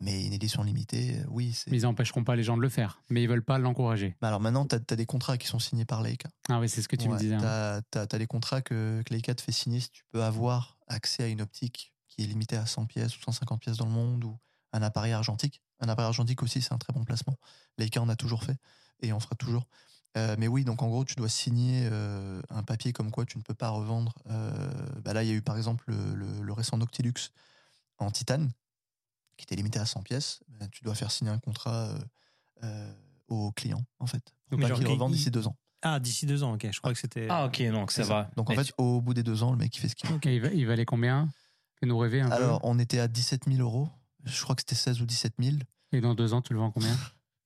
Mais une édition limitée, euh, oui. c'est Mais ils n'empêcheront pas les gens de le faire. Mais ils veulent pas l'encourager. Bah alors maintenant, tu as, des contrats qui sont signés par Leica. Ah oui, c'est ce que tu me disais. hein. T'as as, des contrats que, que Leica te fait signer si tu peux avoir accès à une optique qui est limitée à 100 pièces ou 150 pièces dans le monde ou un appareil argentique. Un appareil argentique aussi, c'est un très bon placement. Leica en a toujours fait et on fera toujours. Euh, mais oui, donc en gros, tu dois signer euh, un papier comme quoi tu ne peux pas revendre. euh, bah là, il y a eu par exemple le, le- le récent Noctilux en titane qui était limité à 100 pièces. Bah, tu dois faire signer un contrat euh, euh, au client, en fait. Pour Mais pas qu'il il- revende d'ici deux ans. Ah, d'ici deux ans, ok. Je crois que c'était. Ah, ok, donc ça C'est va. Donc en Mais fait, au bout des deux ans, le mec, il fait ce qu'il veut. Ok, il, va- il valait combien Fais-nous rêver un Alors, on était à 17 000 euros. Je crois que c'était 16 ou 17 000. peu. Et dans deux ans, tu le vends combien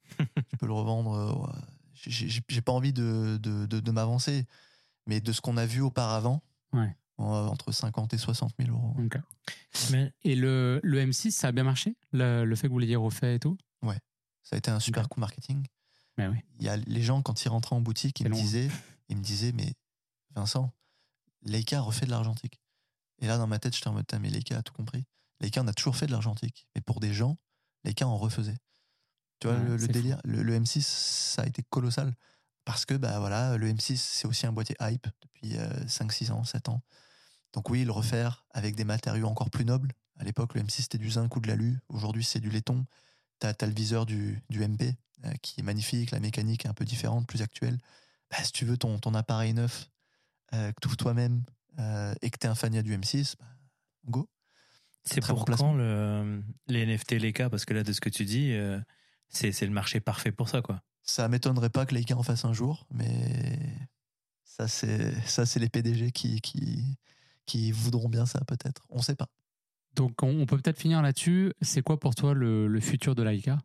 Tu peux le revendre. euh, j'ai pas envie de, de, de- de m'avancer, mais de ce qu'on a vu auparavant, Ouais. Euh, entre 50 et 60 000 euros. Mais- Et le, le M6, ça a bien marché? Le, le fait que vous l'ayez refait et tout? Ça a été un super coup marketing. Ben oui. Il y a les gens, quand ils rentraient en boutique, ils me, long. disaient, ils me disaient, mais Vincent, Leica refait de l'argentique. Et là, dans ma tête, j'étais en mode, mais Leica a tout compris. Leica, on a toujours fait de l'argentique. Mais pour des gens, Leica en refaisait. Tu vois, Ouais, le, délire, le, le M6, ça a été colossal. Parce que, bah voilà, le M6, c'est aussi un boîtier hype depuis 5, 6 ans, 7 ans. Donc oui, le refaire avec des matériaux encore plus nobles. À l'époque, le M6, c'était du zinc ou de l'alu. Aujourd'hui, c'est du laiton. Tu as, le viseur du, du MP, euh, qui est magnifique. La mécanique est un peu différente, plus actuelle. Bah, si tu veux ton, ton appareil neuf, euh, que tu ouvres toi-même euh, et que tu es un fania du M6, bah, go. C'est pour quand le, les NFT, les cas? Parce que là, de ce que tu dis, euh, c'est c'est le marché parfait pour ça, quoi. Ça m'étonnerait pas que Leica en fasse un jour, mais ça, c'est ça, c'est les PDG qui, qui, qui voudront bien ça, peut-être. On sait pas. Donc, on, peut peut-être finir là-dessus. C'est quoi pour toi le, le futur de Leica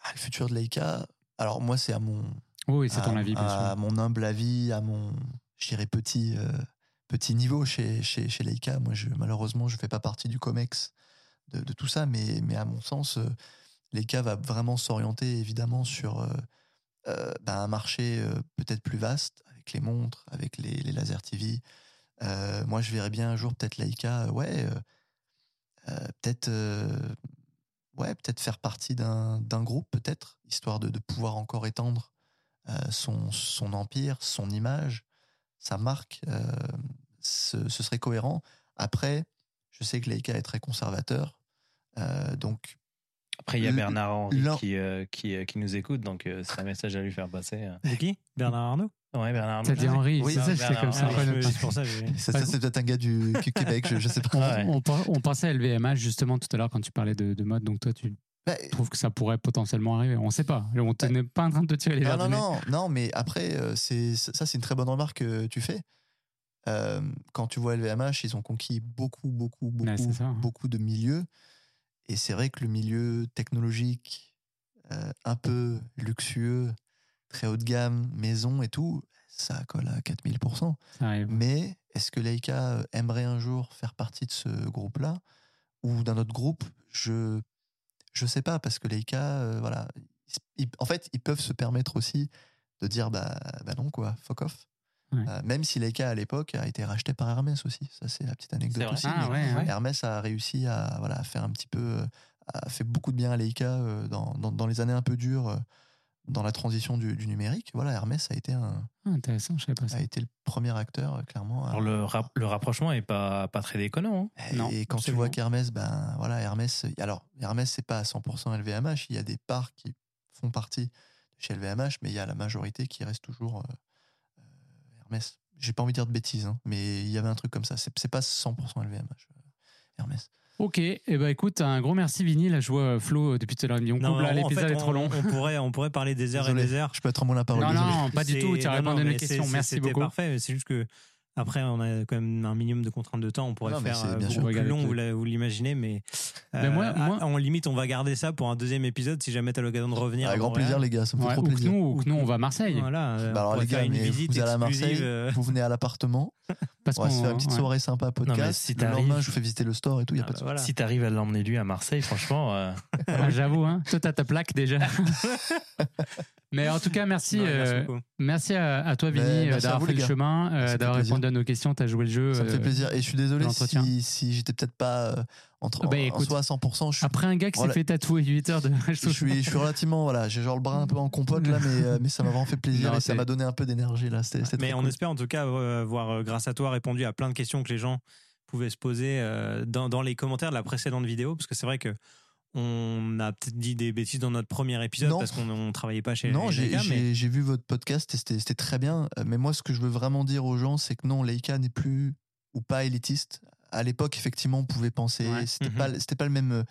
Ah, le futur de Leica, alors moi, c'est à mon, Oui, c'est ton avis, bien à mon humble avis, à mon, je dirais, petit, euh, petit niveau chez, chez, chez Leica. Moi, je, malheureusement, je fais pas partie du COMEX de, de tout ça, mais, mais à mon sens, euh, Leica va vraiment s'orienter évidemment sur euh, euh, ben, un marché euh, peut-être plus vaste, avec les montres, avec les, les laser TV. Euh, moi, je verrais bien un jour peut-être Leica, euh, ouais, euh, euh, peut-être ouais, peut-être faire partie d'un groupe, peut-être, histoire de, de pouvoir encore étendre son, son empire, son image, sa marque. ce, ce serait cohérent. Après, je sais que Leica est très conservateur, donc Après, il y a L- Bernard Henry qui, euh, qui, euh, qui nous écoute, donc euh, c'est un message à lui faire passer. euh. Qui? Bernard Arnault? Ouais, Bernard T'as dit. Henri, Oui, c'est ça, c'est comme ça. Ah, je- C'est pour ça c'est peut-être un gars du, du Québec, je, je sais pas. On, Ouais. on pen- on pensait à LVMH justement tout à l'heure quand tu parlais de, de mode, donc toi tu Bah, trouves que ça pourrait potentiellement arriver. On sait pas. On Bah, n'est pas en train de te tirer les non, verres non, du nez. non, non, mais après, euh, c'est ça, c'est une très bonne remarque que tu fais. Euh, quand tu vois LVMH, ils ont conquis beaucoup, beaucoup, beaucoup, Ouais, hein. beaucoup de milieux. Et c'est vrai que le milieu technologique, euh, un peu luxueux, très haut de gamme, maison et tout, ça colle à 4000%. Ça arrive. Mais est-ce que Leica euh, aimerait un jour faire partie de ce groupe-là ou d'un autre groupe? Je je sais pas parce que Leica, euh, voilà, ils- en fait, ils peuvent se permettre aussi de dire bah, bah non quoi, fuck off. Ouais. Euh, même si Leica à l'époque a été racheté par Hermès aussi, ça c'est la petite anecdote aussi. Ah, mais ouais, ouais. Hermès a réussi à voilà à faire un petit peu, euh, a fait beaucoup de bien à Leica euh, dans, dans, dans les années un peu dures. euh, dans la transition du, du numérique, voilà, Hermès a été un, Ah, intéressant, je savais pas ça. a été le premier acteur clairement. à- Alors, le, le rapprochement est pas, pas très déconnant. hein. et Non, quand tu vois qu'Hermès, ben voilà, Hermès, alors Hermès c'est pas à 100% LVMH, il y a des parts qui font partie de chez LVMH, mais il y a la majorité qui reste toujours euh, Hermès. J'ai pas envie de dire de bêtises, hein, mais il y avait un truc comme ça. C'est c'est pas 100% LVMH, euh, Hermès. Ok, et eh ben écoute, un gros merci Vini. Là, je vois Flo euh, depuis tout à l'heure. On Non, coupe là, en l'épisode fait, est trop on- long. On pourrait, on pourrait parler des heures Désolé, et des heures. Je peux être en mon la parole. Non, désolé. non, pas du C'est- tout. Tu as répondu à nos questions. c'est- Merci c'était beaucoup. parfait, mais c'est juste que après, on a quand même un minimum de contraintes de temps. On pourrait Non, mais faire euh, bien beaucoup sûr. plus long, vous l'imaginez, mais, moi- à- moi- en limite, on va garder ça pour un deuxième épisode si jamais tu as l'occasion de revenir. Avec à grand Montréal. plaisir les gars, ça me fait Ouais, trop ou, que plaisir. nous, ou que nous, on va à Marseille. Voilà, euh, Bah on alors les gars, faire une mais visite vous allez à Marseille, euh, vous venez à l'appartement, Parce On va se qu'on- faire une petite ouais. soirée sympa podcast. mais si le lendemain, je vous fais visiter le store et tout, il y a Ah pas de bah voilà. Si t'arrives à l'emmener lui à Marseille, franchement, euh, Ah, J'avoue, hein. toi, t'as ta plaque déjà. Mais en tout cas, merci, merci euh, merci à, à toi, Vinny, euh, d'avoir fait le gars. chemin, euh, d'avoir répondu à nos questions. T'as joué le jeu. Ça me fait plaisir. Et je suis désolé si, si j'étais peut-être pas euh, entre, Bah, en- en écoute, soi à 100%. Je suis, Après un gars qui s'est fait tatouer 8 heures de. je suis, je suis relativement, voilà, j'ai genre le bras un peu en compote là, mais, euh, mais ça m'a vraiment fait plaisir Non, et ça m'a donné un peu d'énergie là. C'était c'était Mais on cool. espère en tout cas euh, avoir, euh, grâce à toi, répondu à plein de questions que les gens pouvaient se poser euh, dans, dans les commentaires de la précédente vidéo. Parce que c'est vrai que on a peut-être dit des bêtises dans notre premier épisode Non. parce qu'on ne travaillait pas chez Non, mais j'ai- vu votre podcast et c'était c'était très bien. Euh, Mais moi, ce que je veux vraiment dire aux gens, c'est que non, Leica n'est plus ou pas élitiste. À l'époque, effectivement, on pouvait penser. Ouais. C'était pas, c'était pas le même. euh,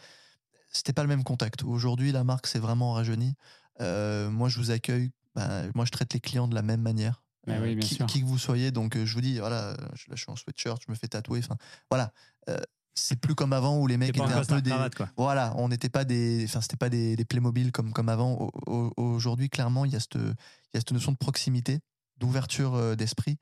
C'était pas le même contact. Aujourd'hui, la marque s'est vraiment rajeunie. Euh, moi, je vous accueille. ben, moi, je traite les clients de la même manière. Bah oui, bien qui, sûr. qui que vous soyez. Donc, euh, je vous dis, voilà, euh, je, là, je suis en sweatshirt, je me fais tatouer. Enfin, voilà. Euh, c'est plus comme avant où les mecs étaient un peu des. cravate quoi. Voilà, on n'était pas des, enfin c'était pas des, des Playmobil comme comme avant. Au- au- Aujourd'hui, clairement, il y a cette, il y a cette notion de proximité, d'ouverture euh, d'esprit.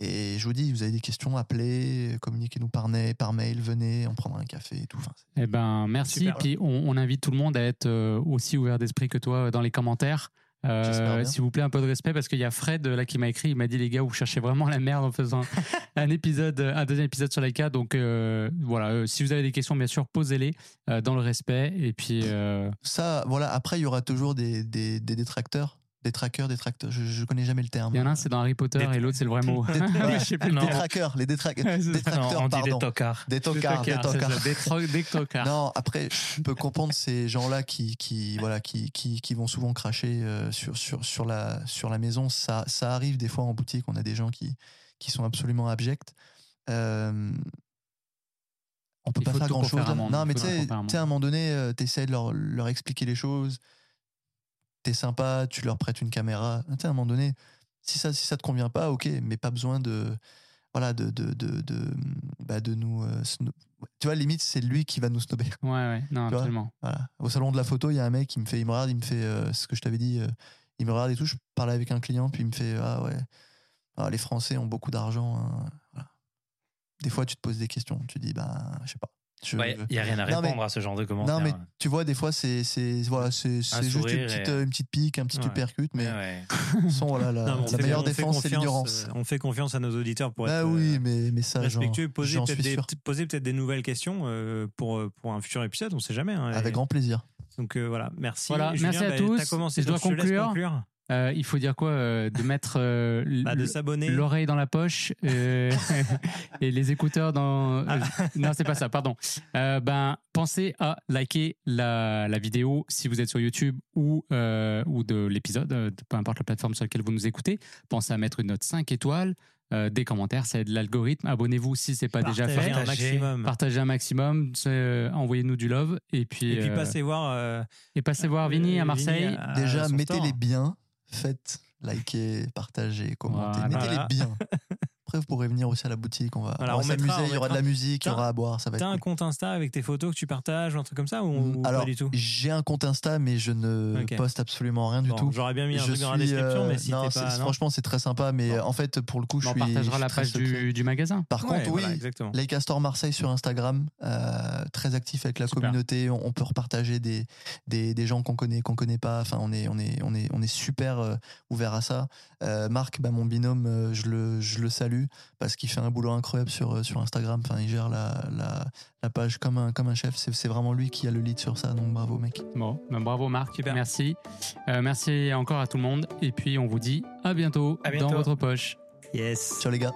Et je vous dis, vous avez des questions, appelez, communiquez-nous par, par mail, venez, on prendra un café et tout. Enfin, Eh ben, merci. Super. Puis on, on invite tout le monde à être euh, aussi ouvert d'esprit que toi euh, dans les commentaires. Euh. S'il vous plaît, un peu de respect parce qu'il y a Fred euh, là qui m'a écrit. Il m'a dit les gars, vous cherchez vraiment la merde en faisant un épisode, un deuxième épisode sur Laika. Donc euh, voilà, euh, si vous avez des questions, bien sûr, posez-les euh, dans le respect. Et puis euh, ça, voilà. Après, il y aura toujours des, des, des détracteurs, des trackers, des tracteurs. Je, je connais jamais le terme. il y en a un, c'est dans Harry Potter et l'autre, c'est le vrai mot. Des, ouais, Je sais plus des trackers, les non, détracteurs, on dit pardon. des tocards. Des tocards, des tocards, tocards. des tro- des tocards. Non, après, je peux comprendre ces gens-là qui, qui, voilà, qui, qui, qui vont souvent cracher euh, sur, sur, sur, la, sur la maison. Ça, ça arrive des fois en boutique. On a des gens qui, qui sont absolument abjects. Euh, on peut Il pas faire là. monde. Non, mais tu sais, tu à un moment donné, tu essaies de leur, leur expliquer les choses. T'es sympa, tu leur prêtes une caméra. À un moment donné, si ça, si ça te convient pas, ok, mais pas besoin de voilà de de de de, bah, de nous euh, tu vois limite c'est lui qui va nous snobber Ouais, ouais, non, Tu absolument. voilà. Au salon de la photo, il y a un mec qui me fait, il me regarde, il me fait euh, ce que je t'avais dit, euh, il me regarde et tout. Je parlais avec un client, puis il me fait Ah ouais, ah, les Français ont beaucoup d'argent. hein. Voilà. Des fois, tu te poses des questions, tu dis Bah, je sais pas. Je- Il n'y a rien à Non, mais- répondre à ce genre de commentaires. non, mais tu vois, des fois, c'est c'est voilà, c'est c'est juste une petite, et- euh, une petite pique, un petit Ouais. uppercut, mais Ouais, façon, voilà, la, Non, meilleure défense, c'est confiance, l'ignorance. euh, On fait confiance à nos auditeurs pour Ah être oui, euh, mais, mais ça, respectueux, poser peut-être des, sûr. poser peut-être des nouvelles questions euh, pour, pour un futur épisode, on sait jamais. hein. Et- Avec grand plaisir. Donc euh, voilà, merci. Voilà, Julien, merci à bah, tous. commencé, Je dois donc conclure. Euh, il faut dire quoi euh, De mettre euh, Bah, de s'abonner. l'oreille dans la poche et les écouteurs dans. Ah. non, c'est pas ça, pardon. Ben, pensez à liker la, la vidéo si vous êtes sur YouTube ou, ou de l'épisode, peu importe la plateforme sur laquelle vous nous écoutez. Pensez à mettre une note 5 étoiles, euh, des commentaires, ça aide l'algorithme. Abonnez-vous si c'est pas déjà Partagez fait. un maximum. Partagez un maximum, euh, envoyez-nous du love et puis, Et puis euh, passez voir. euh, et passez voir Vinny à Marseille. À- Déjà, mettez-les bien, faites, likez, partagez, commentez. Voilà. Mettez-les Voilà. bien. Après, vous pourrez venir aussi à la boutique. On va, Voilà, on va on s'amuser. on Il y aura de la musique, il y aura à boire. Ça va T'as être un compte Insta avec tes photos que tu partages ou un truc comme ça ou, ou Alors, pas du tout? j'ai un compte Insta, mais je ne poste absolument rien du Bon, tout. J'aurais bien mis un je truc suis, dans la description, euh, mais si non, t'es c'est- pas. non franchement, c'est très sympa, mais Bon. en fait, pour le coup, je on suis. partagera je suis la très page du, du magasin. Par Ouais, contre, voilà, oui. Leica Store Marseille sur Instagram, euh, très actif avec la Super. communauté. On, on peut repartager des, des, des gens qu'on connaît, qu'on connaît pas. Enfin, on est, on est, on est, on est super euh, ouvert à ça. Marc, bah, mon binôme, je le, je le salue parce qu'il fait un boulot incroyable sur, euh, sur Instagram. Enfin, il gère la, la, la page comme un, comme un chef. C'est, c'est vraiment lui qui a le lead sur ça. Donc bravo, mec. Bon, ben bravo Marc, Super. merci. Euh, merci encore à tout le monde. Et puis on vous dit à bientôt, À bientôt. dans votre poche. Yes. Ciao les gars.